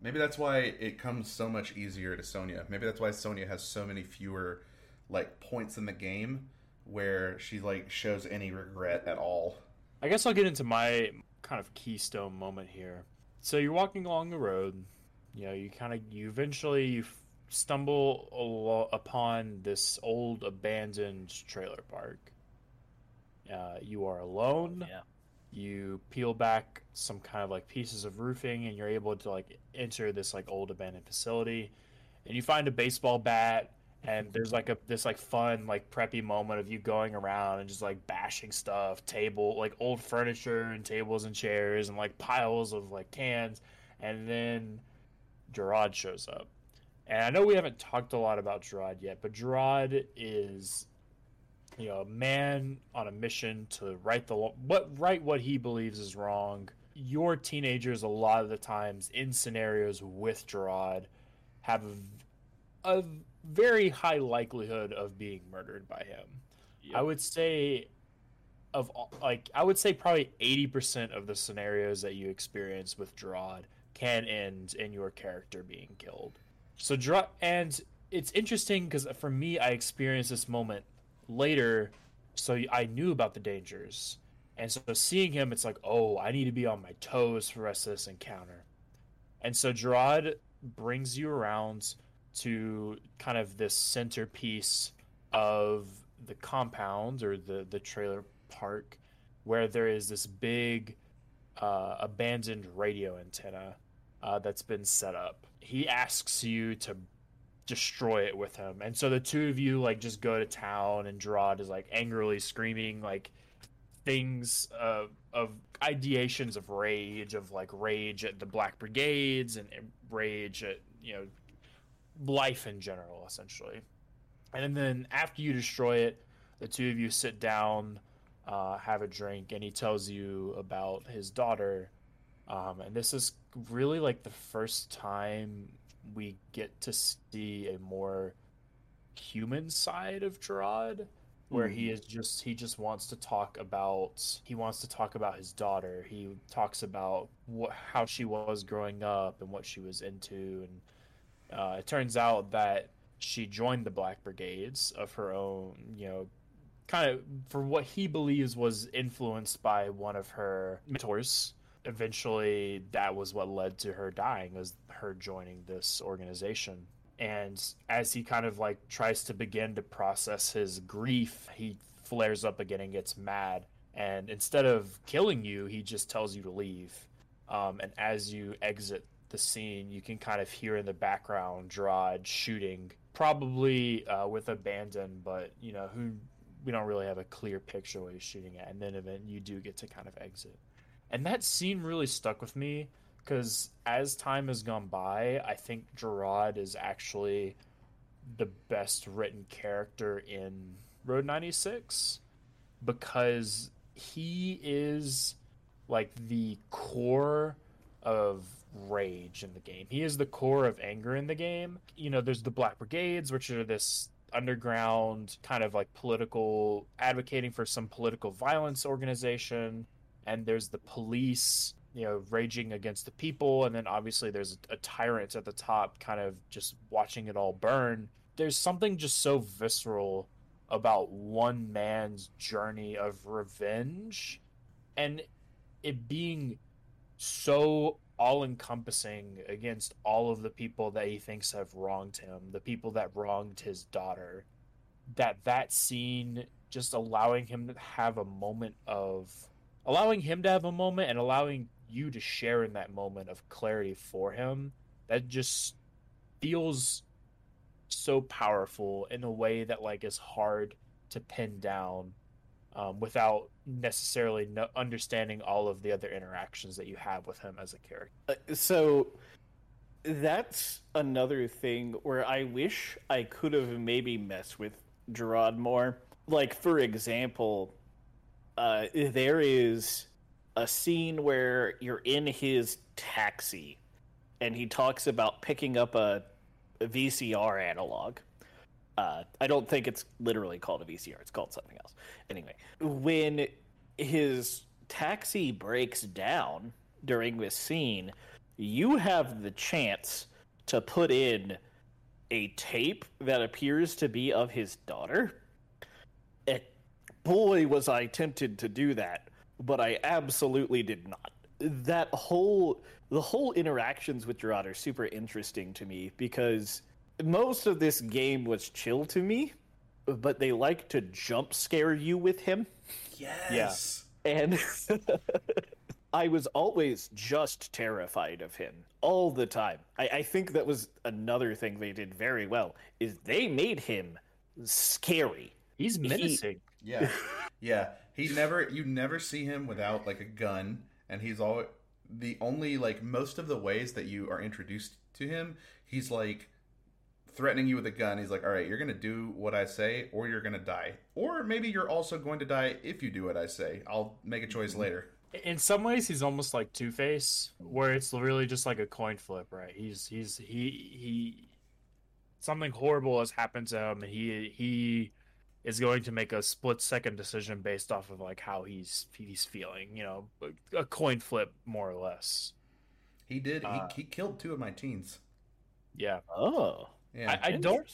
Maybe that's why it comes so much easier to Sonya. Maybe that's why Sonya has so many fewer like points in the game where she like shows any regret at all. I guess I'll get into my kind of keystone moment here. So you're walking along the road, you know, you kind of you eventually you f- stumble alo- upon this old abandoned trailer park. Uh, you are alone. Yeah. You peel back some kind of like pieces of roofing, and you're able to like enter this like old abandoned facility, and you find a baseball bat. And there's like a this like fun like preppy moment of you going around and just like bashing stuff, table like old furniture and tables and chairs and like piles of like cans, and then Jarod shows up. And I know we haven't talked a lot about Jarod yet, but Jarod is you know, a man on a mission to right the what right what he believes is wrong. Your teenagers, a lot of the times in scenarios with Jarod, have a, a very high likelihood of being murdered by him. I would say, of like, I would say probably eighty percent of the scenarios that you experience with Jarod can end in your character being killed. So Jarod, and it's interesting because for me, I experienced this moment later, so I knew about the dangers. And so seeing him, it's like, oh, I need to be on my toes for the rest of this encounter. And so Jarod brings you around to kind of this centerpiece of the compound or the, the trailer park where there is this big uh, abandoned radio antenna uh, that's been set up. He asks you to destroy it with him. And so the two of you like just go to town and Jarod is like angrily screaming like things uh, of ideations of rage of like rage at the black brigades and and rage at you know life in general essentially. And then after you destroy it the two of you sit down uh, have a drink and he tells you about his daughter. Um, and this is really like the first time we get to see a more human side of Jarod where he is just he just wants to talk about he wants to talk about his daughter. He talks about what how she was growing up and what she was into and uh, it turns out that she joined the black brigades of her own you know kind of for what he believes was influenced by one of her mentors. Eventually that was what led to her dying was her joining this organization. And as he kind of like tries to begin to process his grief he flares up again and gets mad. And instead of killing you he just tells you to leave. Um, and as you exit the scene you can kind of hear in the background Jarod shooting probably uh, with abandon but you know who we don't really have a clear picture what he's shooting at. And then event you do get to kind of exit. And that scene really stuck with me because as time has gone by, I think Jarod is actually the best written character in Road 96 because he is like the core of rage in the game. He is the core of anger in the game. You know, there's the Black Brigades, which are this underground kind of like political advocating for some political violence organization and there's the police you know raging against the people and then obviously there's a tyrant at the top kind of just watching it all burn there's something just so visceral about one man's journey of revenge and it being so all encompassing against all of the people that he thinks have wronged him the people that wronged his daughter that that scene just allowing him to have a moment of allowing him to have a moment and allowing you to share in that moment of clarity for him that just feels so powerful in a way that like is hard to pin down um, without necessarily no- understanding all of the other interactions that you have with him as a character. Uh, so that's another thing where I wish I could have maybe messed with Jarod more. Like for example, uh, there is a scene where you're in his taxi, and he talks about picking up a, a VCR analog. Uh, I don't think it's literally called a VCR. It's called something else. Anyway, when his taxi breaks down during this scene, you have the chance to put in a tape that appears to be of his daughter. And boy, was I tempted to do that, but I absolutely did not. That whole the whole interactions with Jarod are super interesting to me because most of this game was chill to me, but they like to jump scare you with him. Yes. Yeah. And I was always just terrified of him all the time. I, I think that was another thing they did very well is they made him scary. He's menacing. Yeah. Yeah. He never you never see him without like a gun and he's all the only like most of the ways that you are introduced to him, he's like threatening you with a gun. He's like, "All right, you're going to do what I say or you're going to die. Or maybe you're also going to die if you do what I say. I'll make a choice later." In some ways, he's almost like Two Face, where it's really just like a coin flip, right? He's he's he he something horrible has happened to him, and he he is going to make a split second decision based off of like how he's he's feeling. You know, a coin flip more or less. He did. Uh, he, he killed two of my teens. Yeah, Oh. Yeah. I, I don't.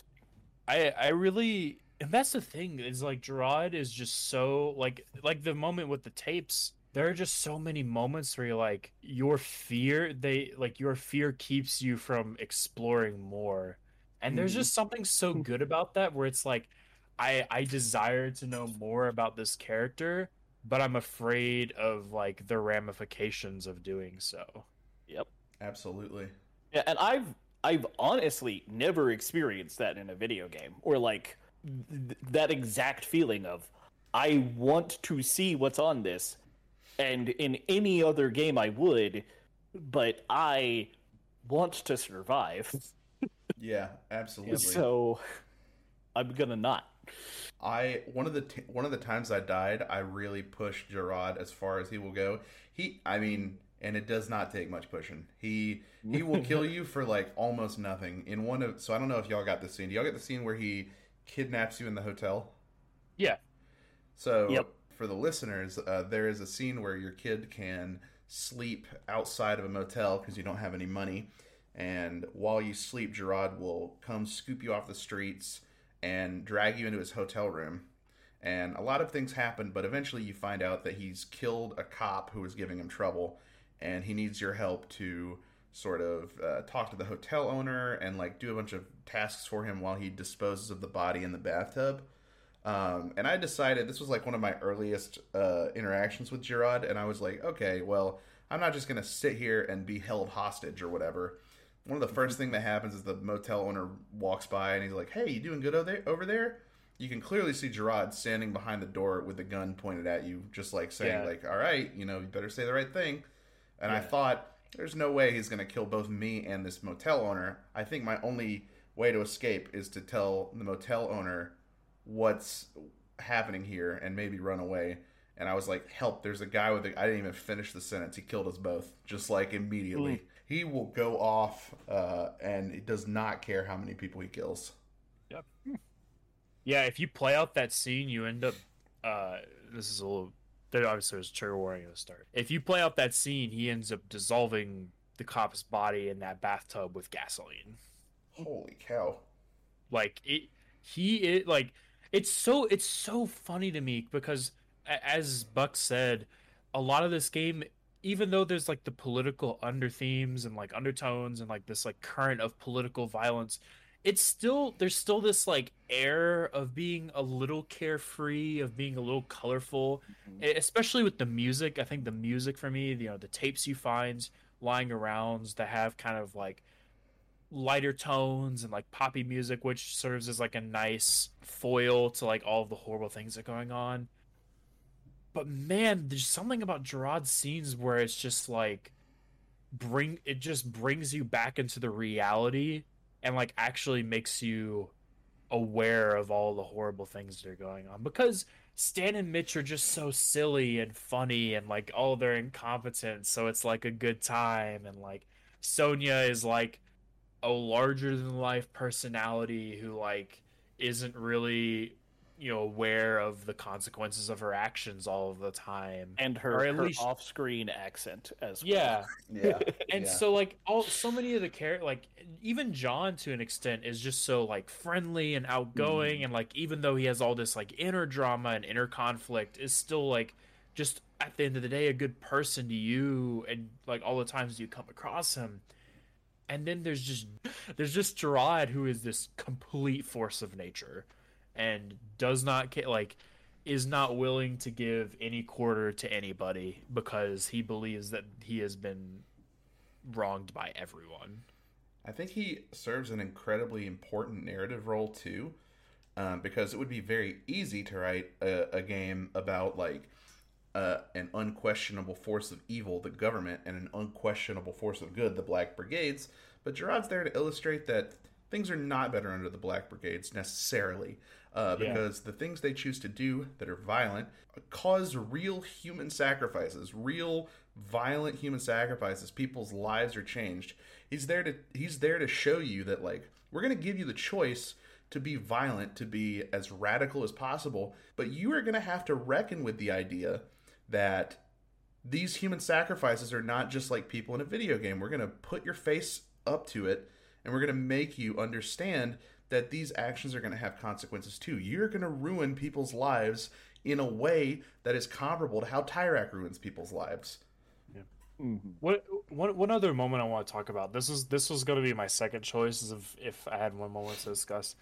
I I really, and that's the thing is like Jarod is just so like like the moment with the tapes. There are just so many moments where you're like your fear. They like your fear keeps you from exploring more, and there's Mhm. just something so good about that where it's like, I I desire to know more about this character, but I'm afraid of like the ramifications of doing so. Yep. Absolutely. Yeah, and I've I've honestly never experienced that in a video game or like th- that exact feeling of I want to see what's on this and in any other game I would but I want to survive. Yeah, absolutely. So I'm going to not. I one of the t- one of the times I died, I really pushed Jarod as far as he will go. He, I mean, and it does not take much pushing. He he will kill you for like almost nothing. In one of so I don't know if y'all got the scene. Do y'all get the scene where he kidnaps you in the hotel? Yeah. So Yep. for the listeners, uh, there is a scene where your kid can sleep outside of a motel because you don't have any money, and while you sleep, Jarod will come scoop you off the streets and drag you into his hotel room. And a lot of things happen, but eventually you find out that he's killed a cop who was giving him trouble, and he needs your help to sort of uh, talk to the hotel owner and like do a bunch of tasks for him while he disposes of the body in the bathtub. Um, and I decided this was like one of my earliest uh, interactions with Jarod, and I was like, okay, well, I'm not just gonna sit here and be held hostage or whatever. One of the first thing that happens is the motel owner walks by and he's like, "Hey, you doing good over there?" Over there, you can clearly see Jarod standing behind the door with the gun pointed at you, just like saying, Yeah. "Like, all right, you know, you better say the right thing." And I thought, "There's no way he's gonna kill both me and this motel owner." I think my only way to escape is to tell the motel owner what's happening here and maybe run away. And I was like, help, there's a guy with a. I didn't even finish the sentence. He killed us both, just like immediately. He will go off uh, and he does not care how many people he kills. Yep. Yeah, if you play out that scene, you end up. Uh, this is a little. There obviously was trigger warning at the start. If you play out that scene, he ends up dissolving the cop's body in that bathtub with gasoline. Holy cow. Like it, he it like it's so it's so funny to me because as Buck said, a lot of this game, even though there's like the political under themes and like undertones and like this like current of political violence, it's still there's still this like air of being a little carefree, of being a little colorful, mm-hmm. e- especially with the music. I think the music for me, you know, the tapes you find lying around that have kind of like lighter tones and like poppy music, which serves as like a nice foil to like all of the horrible things that are going on. But man, there's something about Jarod's scenes where it's just like bring it just brings you back into the reality and like actually makes you aware of all the horrible things that are going on. Because Stan and Mitch are just so silly and funny and like oh they're incompetent so it's like a good time and like Sonya is like a larger than life personality who like isn't really you know aware of the consequences of her actions all of the time and her, her least- off-screen accent as well. yeah Yeah. and Yeah. so like all so many of the characters like even john to an extent is just so like friendly and outgoing mm-hmm. and like even though he has all this like inner drama and inner conflict is still like just at the end of the day a good person to you and like all the times you come across him and then there's just there's just Jarod who is this complete force of nature and does not ca- like is not willing to give any quarter to anybody because he believes that he has been wronged by everyone. I think he serves an incredibly important narrative role too, um, because it would be very easy to write a, a game about like uh, an unquestionable force of evil, the government, and an unquestionable force of good, the Black Brigades. But Jarod's there to illustrate that things are not better under the Black Brigades necessarily, uh, Yeah. because the things they choose to do that are violent cause real human sacrifices, real violent human sacrifices. People's lives are changed. He's there to he's there to show you that like we're gonna give you the choice to be violent, to be as radical as possible, but you are gonna have to reckon with the idea that these human sacrifices are not just like people in a video game. We're going to put your face up to it and we're going to make you understand that these actions are going to have consequences too. You're going to ruin people's lives in a way that is comparable to how Tyrak ruins people's lives. Mm-hmm. What one one other moment I want to talk about. This is this was going to be my second choice is if if I had one moment to discuss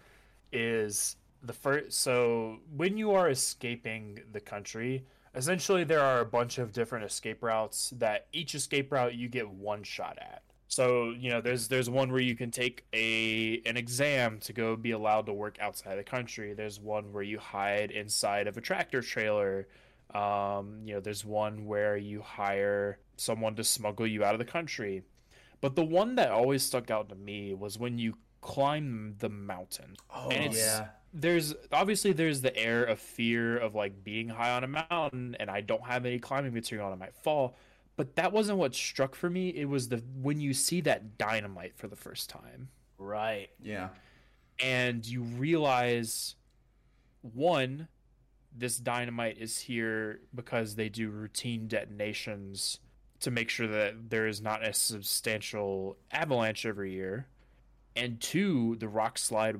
is the first so when you are escaping the country, essentially there are a bunch of different escape routes that each escape route you get one shot at. So, you know, there's there's one where you can take a an exam to go be allowed to work outside the country. There's one where you hide inside of a tractor trailer. Um, you know, there's one where you hire someone to smuggle you out of the country. But the one that always stuck out to me was when you climb the mountain. Oh, And yeah. There's obviously there's the air of fear of like being high on a mountain and I don't have any climbing material and I might fall. But that wasn't what struck for me. It was the when you see that dynamite for the first time Right. Yeah. and you realize one this dynamite is here because they do routine detonations to make sure that there is not a substantial avalanche every year and two the rock slide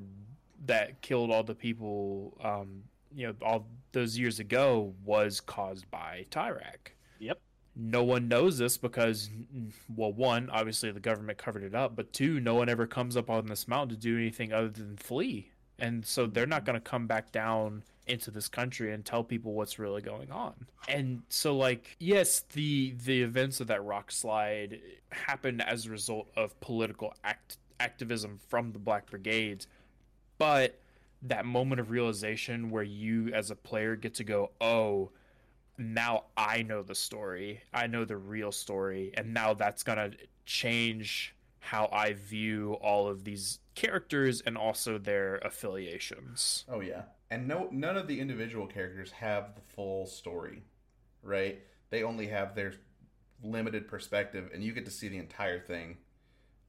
that killed all the people um, you know all those years ago was caused by Tyrak Yep. No one knows this because well one obviously the government covered it up but two no one ever comes up on this mountain to do anything other than flee. And so they're not going to come back down into this country and tell people what's really going on. And so like yes the the events of that rock slide happened as a result of political act activism from the black brigades but that moment of realization where you as a player get to go oh now I know the story. I know the real story, and now that's gonna change how I view all of these characters and also their affiliations. Oh yeah. And no none of the individual characters have the full story, right? They only have their limited perspective and you get to see the entire thing.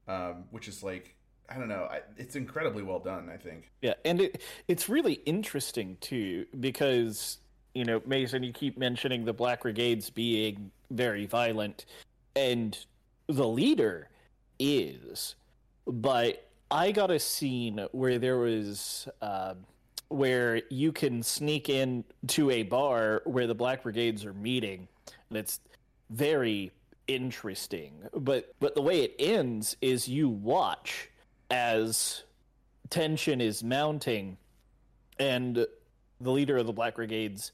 Um, which is like I don't know, I, it's incredibly well done, I think. Yeah, and it it's really interesting too because you know Mason, you keep mentioning the Black Brigades being very violent, and the leader is, but I got a scene where there was uh, where you can sneak in to a bar where the Black Brigades are meeting, and it's very interesting. But but the way it ends is you watch as tension is mounting, and the leader of the Black Brigades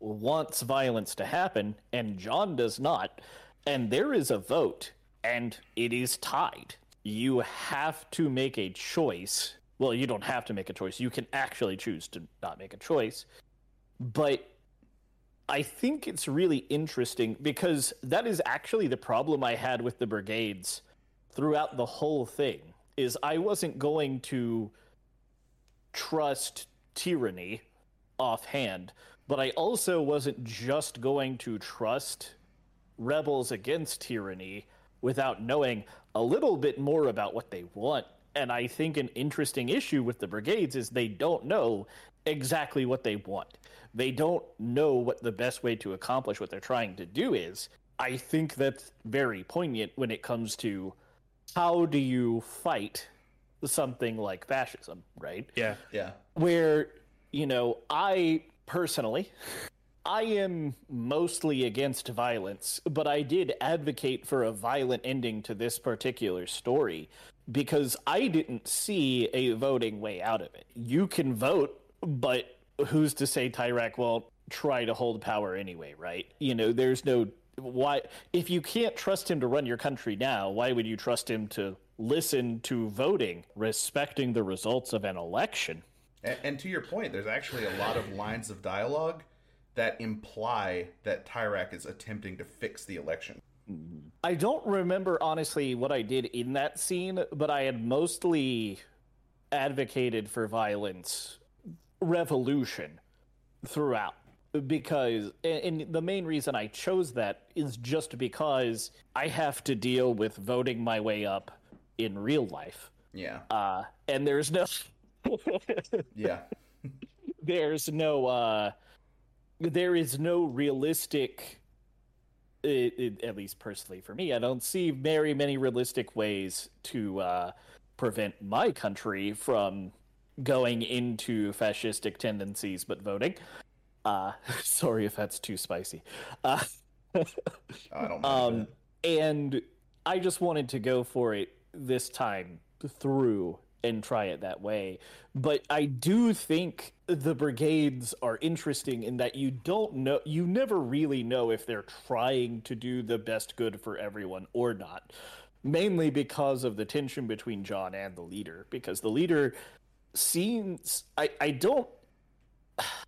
wants violence to happen, and John does not, and there is a vote, and it is tied. You have to make a choice. Well, you don't have to make a choice. You can actually choose to not make a choice. But I think it's really interesting because that is actually the problem I had with the brigades throughout the whole thing is I wasn't going to trust tyranny offhand, but I also wasn't just going to trust rebels against tyranny without knowing a little bit more about what they want. And I think an interesting issue with the brigades is they don't know exactly what they want. They don't know what the best way to accomplish what they're trying to do is. I think that's very poignant when it comes to how do you fight something like fascism, right? Yeah. Yeah. Where, you know, I personally I am mostly against violence, but I did advocate for a violent ending to this particular story because I didn't see a voting way out of it. You can vote, but who's to say Tyrak won't try to hold power anyway, right? You know, there's no why if you can't trust him to run your country now, why would you trust him to listen to voting, respecting the results of an election? And, and to your point, there's actually a lot of lines of dialogue that imply that Tyrak is attempting to fix the election. I don't remember honestly what I did in that scene, but I had mostly advocated for violence, revolution throughout. Because, and the main reason I chose that is just because I have to deal with voting my way up in real life. Yeah. Uh, and there's no, Yeah. there's no, uh, there is no realistic it, it, at least personally for me, I don't see very many realistic ways to uh, prevent my country from going into fascistic tendencies, but voting. Uh, sorry if that's too spicy. Uh, I don't um, and I just wanted to go for it this time through and try it that way. But I do think the brigades are interesting in that you don't know, you never really know if they're trying to do the best good for everyone or not. Mainly because of the tension between John and the leader. Because the leader seems, I, I don't,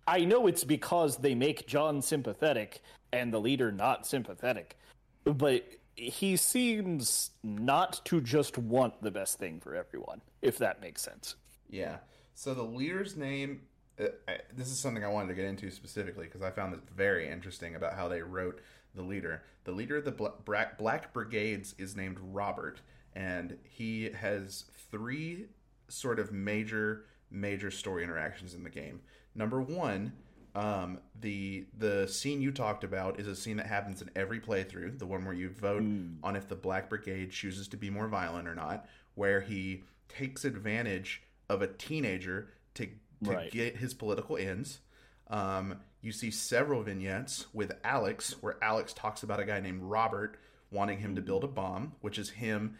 I know it's because they make John sympathetic and the leader not sympathetic. But he seems not to just want the best thing for everyone, if that makes sense. Yeah. So the leader's name. Uh, I, this is something I wanted to get into specifically because I found this very interesting about how they wrote the leader. The leader of the Bla- Black, Black Brigades is named Robert, and he has three sort of major, major story interactions in the game. Number one, um, the the scene you talked about is a scene that happens in every playthrough. The one where you vote on if the Black Brigade chooses to be more violent or not, where he takes advantage of a teenager to to Right. get his political ends. Um, you see several vignettes with Alex, where Alex talks about a guy named Robert wanting him to build a bomb, which is him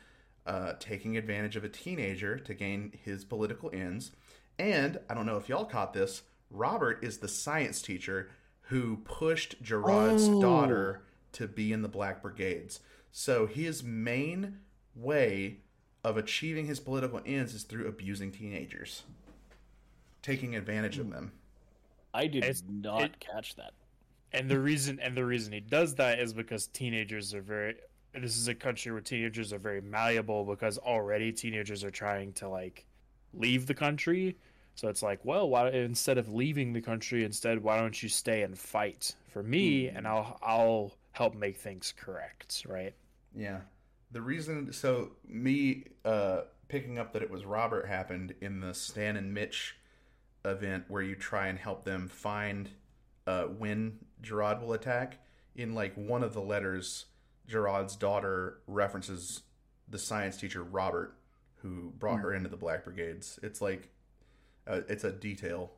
uh, taking advantage of a teenager to gain his political ends. And I don't know if y'all caught this. Robert is the science teacher who pushed Jarod's Oh. daughter to be in the Black Brigades. So his main way of achieving his political ends is through abusing teenagers, taking advantage of them. I did It's- not it- catch that. And the reason and the reason he does that is because teenagers are very this is a country where teenagers are very malleable because already teenagers are trying to like leave the country. So it's like, well, why instead of leaving the country, instead why don't you stay and fight for me and I'll I'll help make things correct, right? Yeah. The reason, so me uh, picking up that it was Robert happened in the Stan and Mitch event where you try and help them find uh, when Jarod will attack. In like one of the letters, Jarod's daughter references the science teacher Robert, who brought her into the Black Brigades. It's like, uh, it's a detail.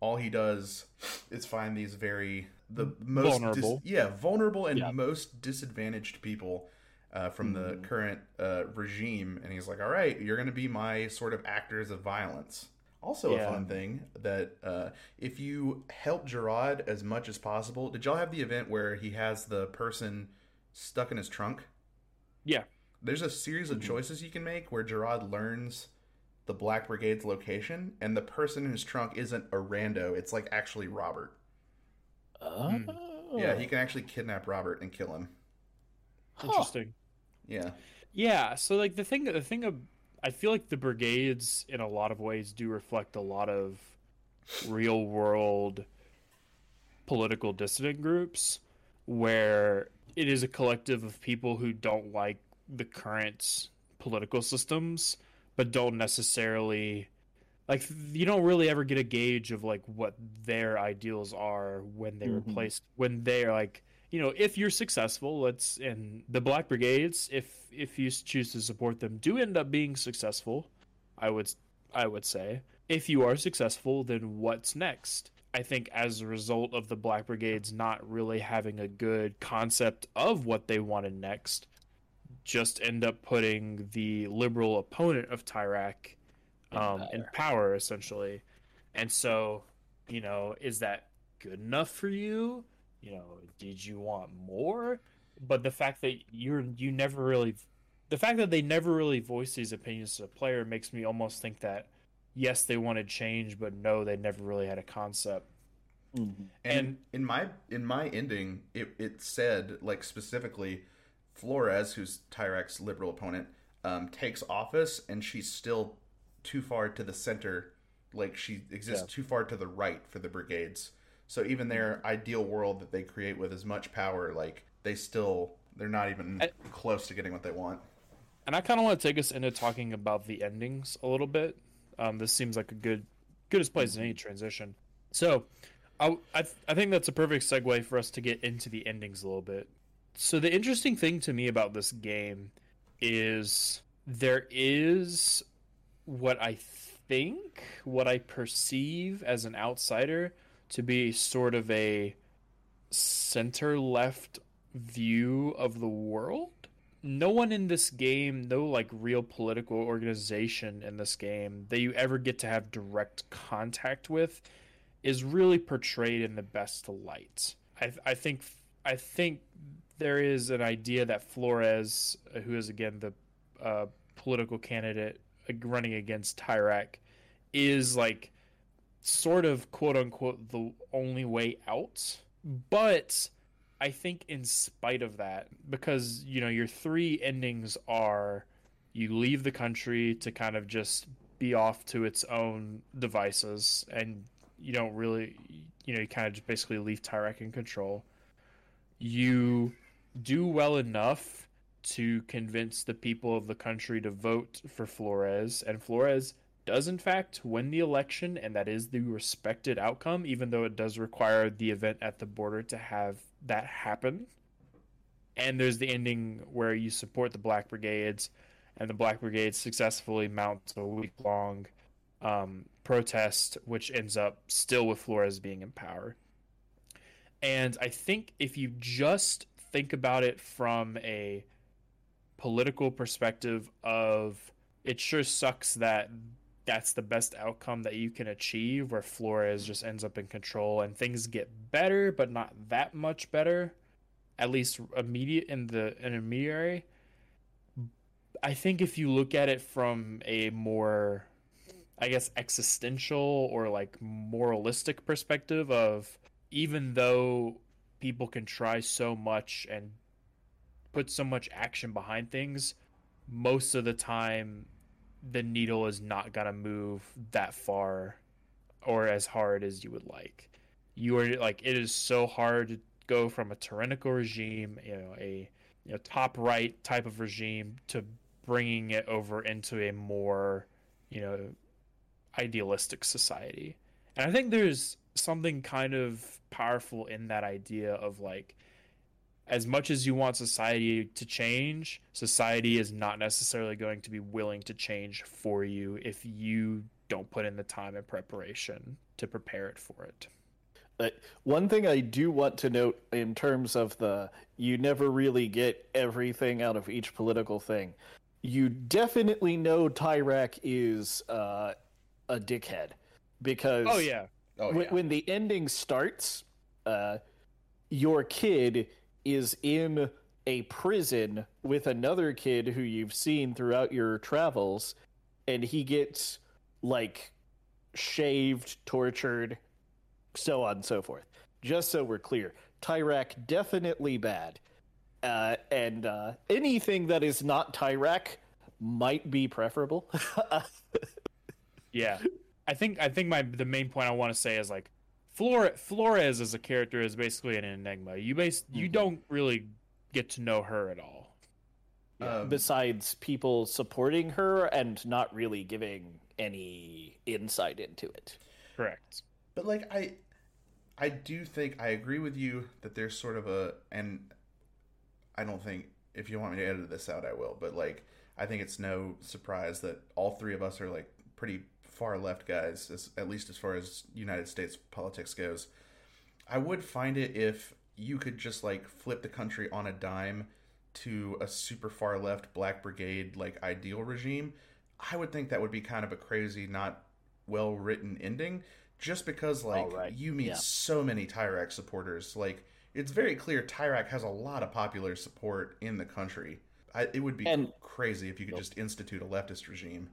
All he does is find these very the most dis- Vulnerable. yeah vulnerable and Yeah. most disadvantaged people uh, from the Mhm. current uh, regime, and he's like, "All right, you're going to be my sort of actors of violence." Also, Yeah. a fun thing that uh, if you help Jarod as much as possible, did y'all have the event where he has the person stuck in his trunk? Yeah. There's a series of Mhm. choices you can make where Jarod learns the Black Brigade's location, and the person in his trunk isn't a rando; it's like actually Robert. Oh. Yeah, he can actually kidnap Robert and kill him. Huh. Interesting. Yeah. Yeah, so like the thing the thing of I feel like the brigades in a lot of ways do reflect a lot of real world political dissident groups where it is a collective of people who don't like the current political systems but don't necessarily like you don't really ever get a gauge of like what their ideals are when they Mhm. replace when they're like you know if you're successful let's and the black brigades if if you choose to support them do end up being successful i would i would say if you are successful then what's next i think as a result of the black brigades not really having a good concept of what they wanted next just end up putting the liberal opponent of tyrak In um, in power. power essentially and so you know is that good enough for you you know did you want more but the fact that you're you never really the fact that they never really voice these opinions to a player makes me almost think that yes they wanted change but no they never really had a concept Mhm. And, And- in my in my ending, it, it said like specifically, Flores, who's Tyrak's liberal opponent, um, takes office, and she's still too far to the center. Like she exists Yeah. too far to the right for the brigades. So even their ideal world that they create with as much power, like they still they're not even I- close to getting what they want. and i kind of want to take us into talking about the endings a little bit um, this seems like a good good as place in any transition so I, I, I think that's a perfect segue for us to get into the endings a little bit so the interesting thing to me about this game is there is what i think what i perceive as an outsider to be sort of a center left view of the world no one in this game, no like real political organization in this game that you ever get to have direct contact with, is really portrayed in the best light. I, I think I think there is an idea that Flores, uh, who is again the uh, political candidate running against Tyrak, is like sort of quote unquote the only way out, but I think in spite of that, because you know your three endings are you leave the country to kind of just be off to its own devices, and you don't really, you know, you kind of just basically leave Tyrak in control. You do well enough to convince the people of the country to vote for Flores, and Flores does in fact win the election, and that is the respected outcome, even though it does require the event at the border to have that happen. And there's the ending where you support the Black Brigades, and the Black Brigades successfully mount a week long um, protest, which ends up still with Flores being in power. And I think if you just think about it from a political perspective of it sure sucks that that's the best outcome that you can achieve where Flores just ends up in control and things get better but not that much better at least immediate in the intermediary. I think if you look at it from a more I guess existential or like moralistic perspective of even though people can try so much and put so much action behind things most of the time the needle is not going to move that far or as hard as you would like. You are like it is so hard to go from a tyrannical regime you know a you know, top right type of regime to bringing it over into a more you know idealistic society. And i think there's something kind of powerful in that idea of like as much as you want society to change, society is not necessarily going to be willing to change for you if you don't put in the time and preparation to prepare it for it. Uh, one thing I do want to note in terms of the you never really get everything out of each political thing. You definitely know Tyrak is uh, a dickhead because Oh yeah. Oh when, yeah. when the ending starts, uh, your kid is in a prison with another kid who you've seen throughout your travels, and he gets like shaved, tortured, so on and so forth. Just so we're clear, Tyrak definitely bad, uh, and uh, anything that is not Tyrak might be preferable. Yeah, I think I think my the main point I want to say is like Flore, Flores as a character is basically an enigma. You base you Mhm. don't really get to know her at all. Um, besides people supporting her and not really giving any insight into it. Correct. But like I I do think I agree with you that there's sort of a and I don't think if you want me to edit this out I will, but like I think it's no surprise that all three of us are like pretty far left guys, as, at least as far as United States politics goes. I would find it if you could just like flip the country on a dime to a super far left Black Brigade like ideal regime. I would think that would be kind of a crazy, not well written ending. Just because like right. you meet Yeah. so many Tyrak supporters, like it's very clear Tyrak has a lot of popular support in the country. I, it would be And- crazy if you could just institute a leftist regime.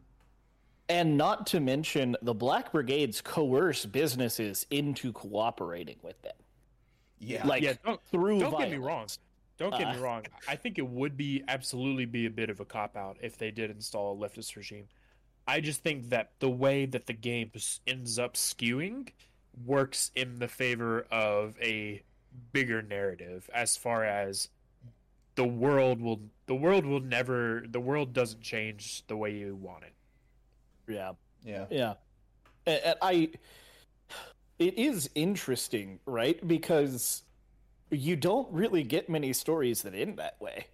And not to mention, the Black Brigades coerce businesses into cooperating with them. Yeah, Like, yeah, don't through don't get me wrong. Don't get me Uh, wrong. I think it would be absolutely be a bit of a cop out if they did install a leftist regime. I just think that the way that the game ends up skewing works in the favor of a bigger narrative as far as the world will the world will never the world doesn't change the way you want it. Yeah. yeah. Yeah. And, and I it is interesting, right? Because you don't really get many stories that end that way.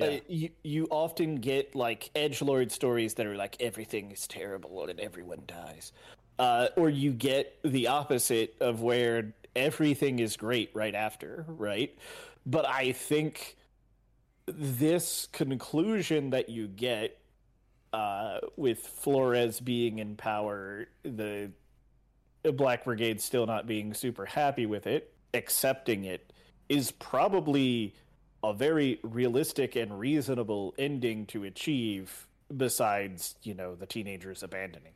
Uh, you you often get like edge lord stories that are like everything is terrible and everyone dies, uh, or you get the opposite of where everything is great right after, right? But I think this conclusion that you get uh, with Flores being in power, the Black Brigade still not being super happy with it, accepting it, is probably a very realistic and reasonable ending to achieve besides, you know, the teenagers abandoning.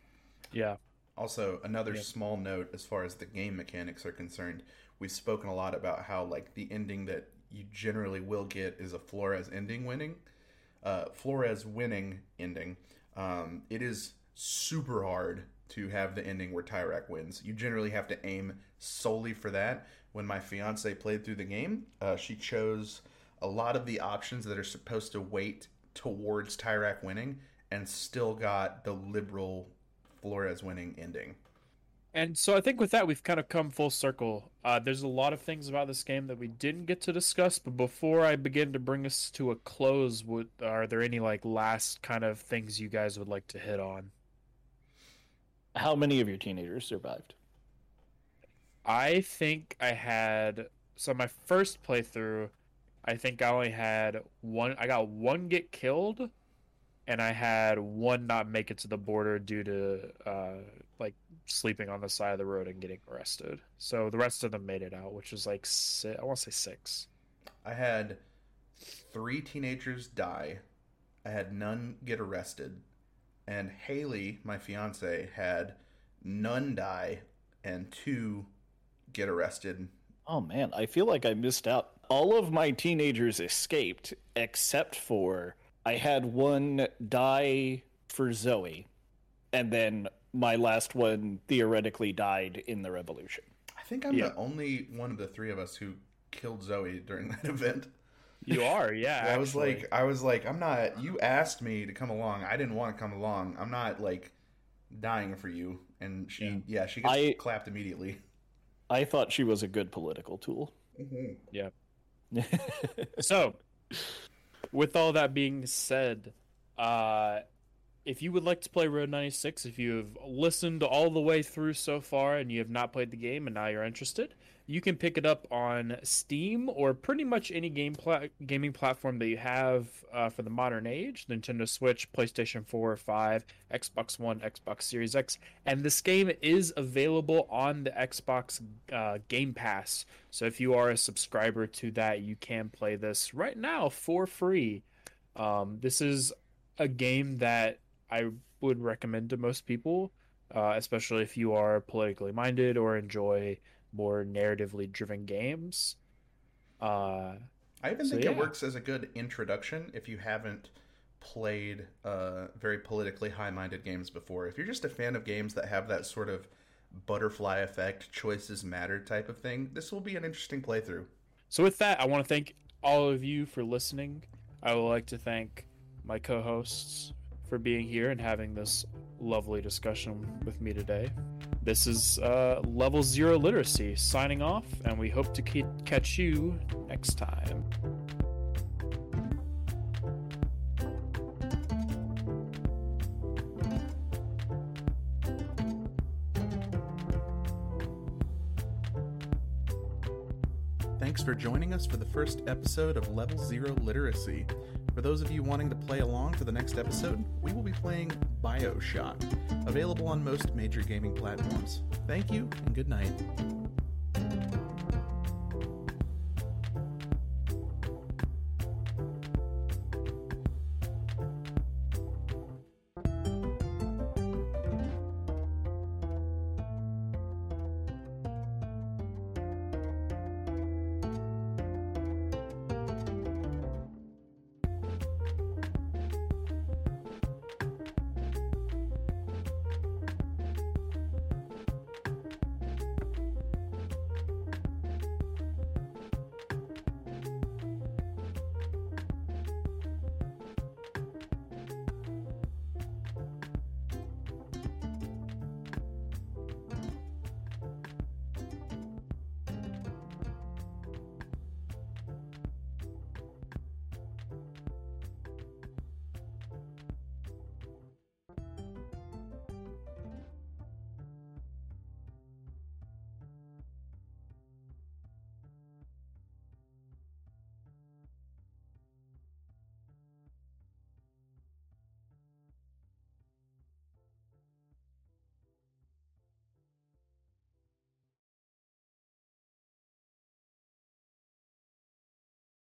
Yeah. Also, another Yeah. small note as far as the game mechanics are concerned, we've spoken a lot about how like the ending that you generally will get is a Flores ending winning. Uh, Flores winning ending. Um, it is super hard to have the ending where Tyrak wins. You generally have to aim solely for that. When my fiance played through the game, uh, she chose a lot of the options that are supposed to wait towards Tyrak winning and still got the liberal Flores winning ending. And so I think with that we've kind of come full circle. Uh, there's a lot of things about this game that we didn't get to discuss, but before I begin to bring us to a close, would are there any like last kind of things you guys would like to hit on? How many of your teenagers survived? I think I had so my first playthrough, I think I only had one. I got one get killed, and I had one not make it to the border due to uh, like sleeping on the side of the road and getting arrested. So the rest of them made it out, which was like si I want to say six. I had three teenagers die. I had none get arrested. And Haley, my fiance, had none die and two get arrested. Oh man, I feel like I missed out. All of my teenagers escaped except for I had one die for Zoe, and then my last one theoretically died in the revolution. I think I'm Yeah. the only one of the three of us who killed Zoe during that event. You are, yeah. I was like, I was like, I'm not. You asked me to come along. I didn't want to come along. I'm not like dying for you. And she, yeah, she gets I- clapped immediately. I thought she was a good political tool. yeah. So, with all that being said, uh, if you would like to play Road 96, if you have listened all the way through so far and you have not played the game and now you're interested, you can pick it up on Steam or pretty much any game gaming platform that you have uh, for the modern age Nintendo Switch, PlayStation 4 or 5, Xbox One, Xbox Series X. And this game is available on the Xbox uh, Game Pass. So if you are a subscriber to that, you can play this right now for free. Um, this is a game that I would recommend to most people, uh, especially if you are politically minded or enjoy more narratively driven games. Uh, I even So, think yeah. it works as a good introduction if you haven't played uh, very politically high-minded games before. If you're just a fan of games that have that sort of butterfly effect, choices matter type of thing, this will be an interesting playthrough. so, with that, I want to thank all of you for listening. I would like to thank my co hosts for being here and having this lovely discussion with me today. This is uh, Level Zero Literacy signing off, and we hope to ke- catch you next time. Thanks for joining us for the first episode of Level Zero Literacy. For those of you wanting to play along for the next episode, we will be playing Bioshock, available on most major gaming platforms. Thank you and good night.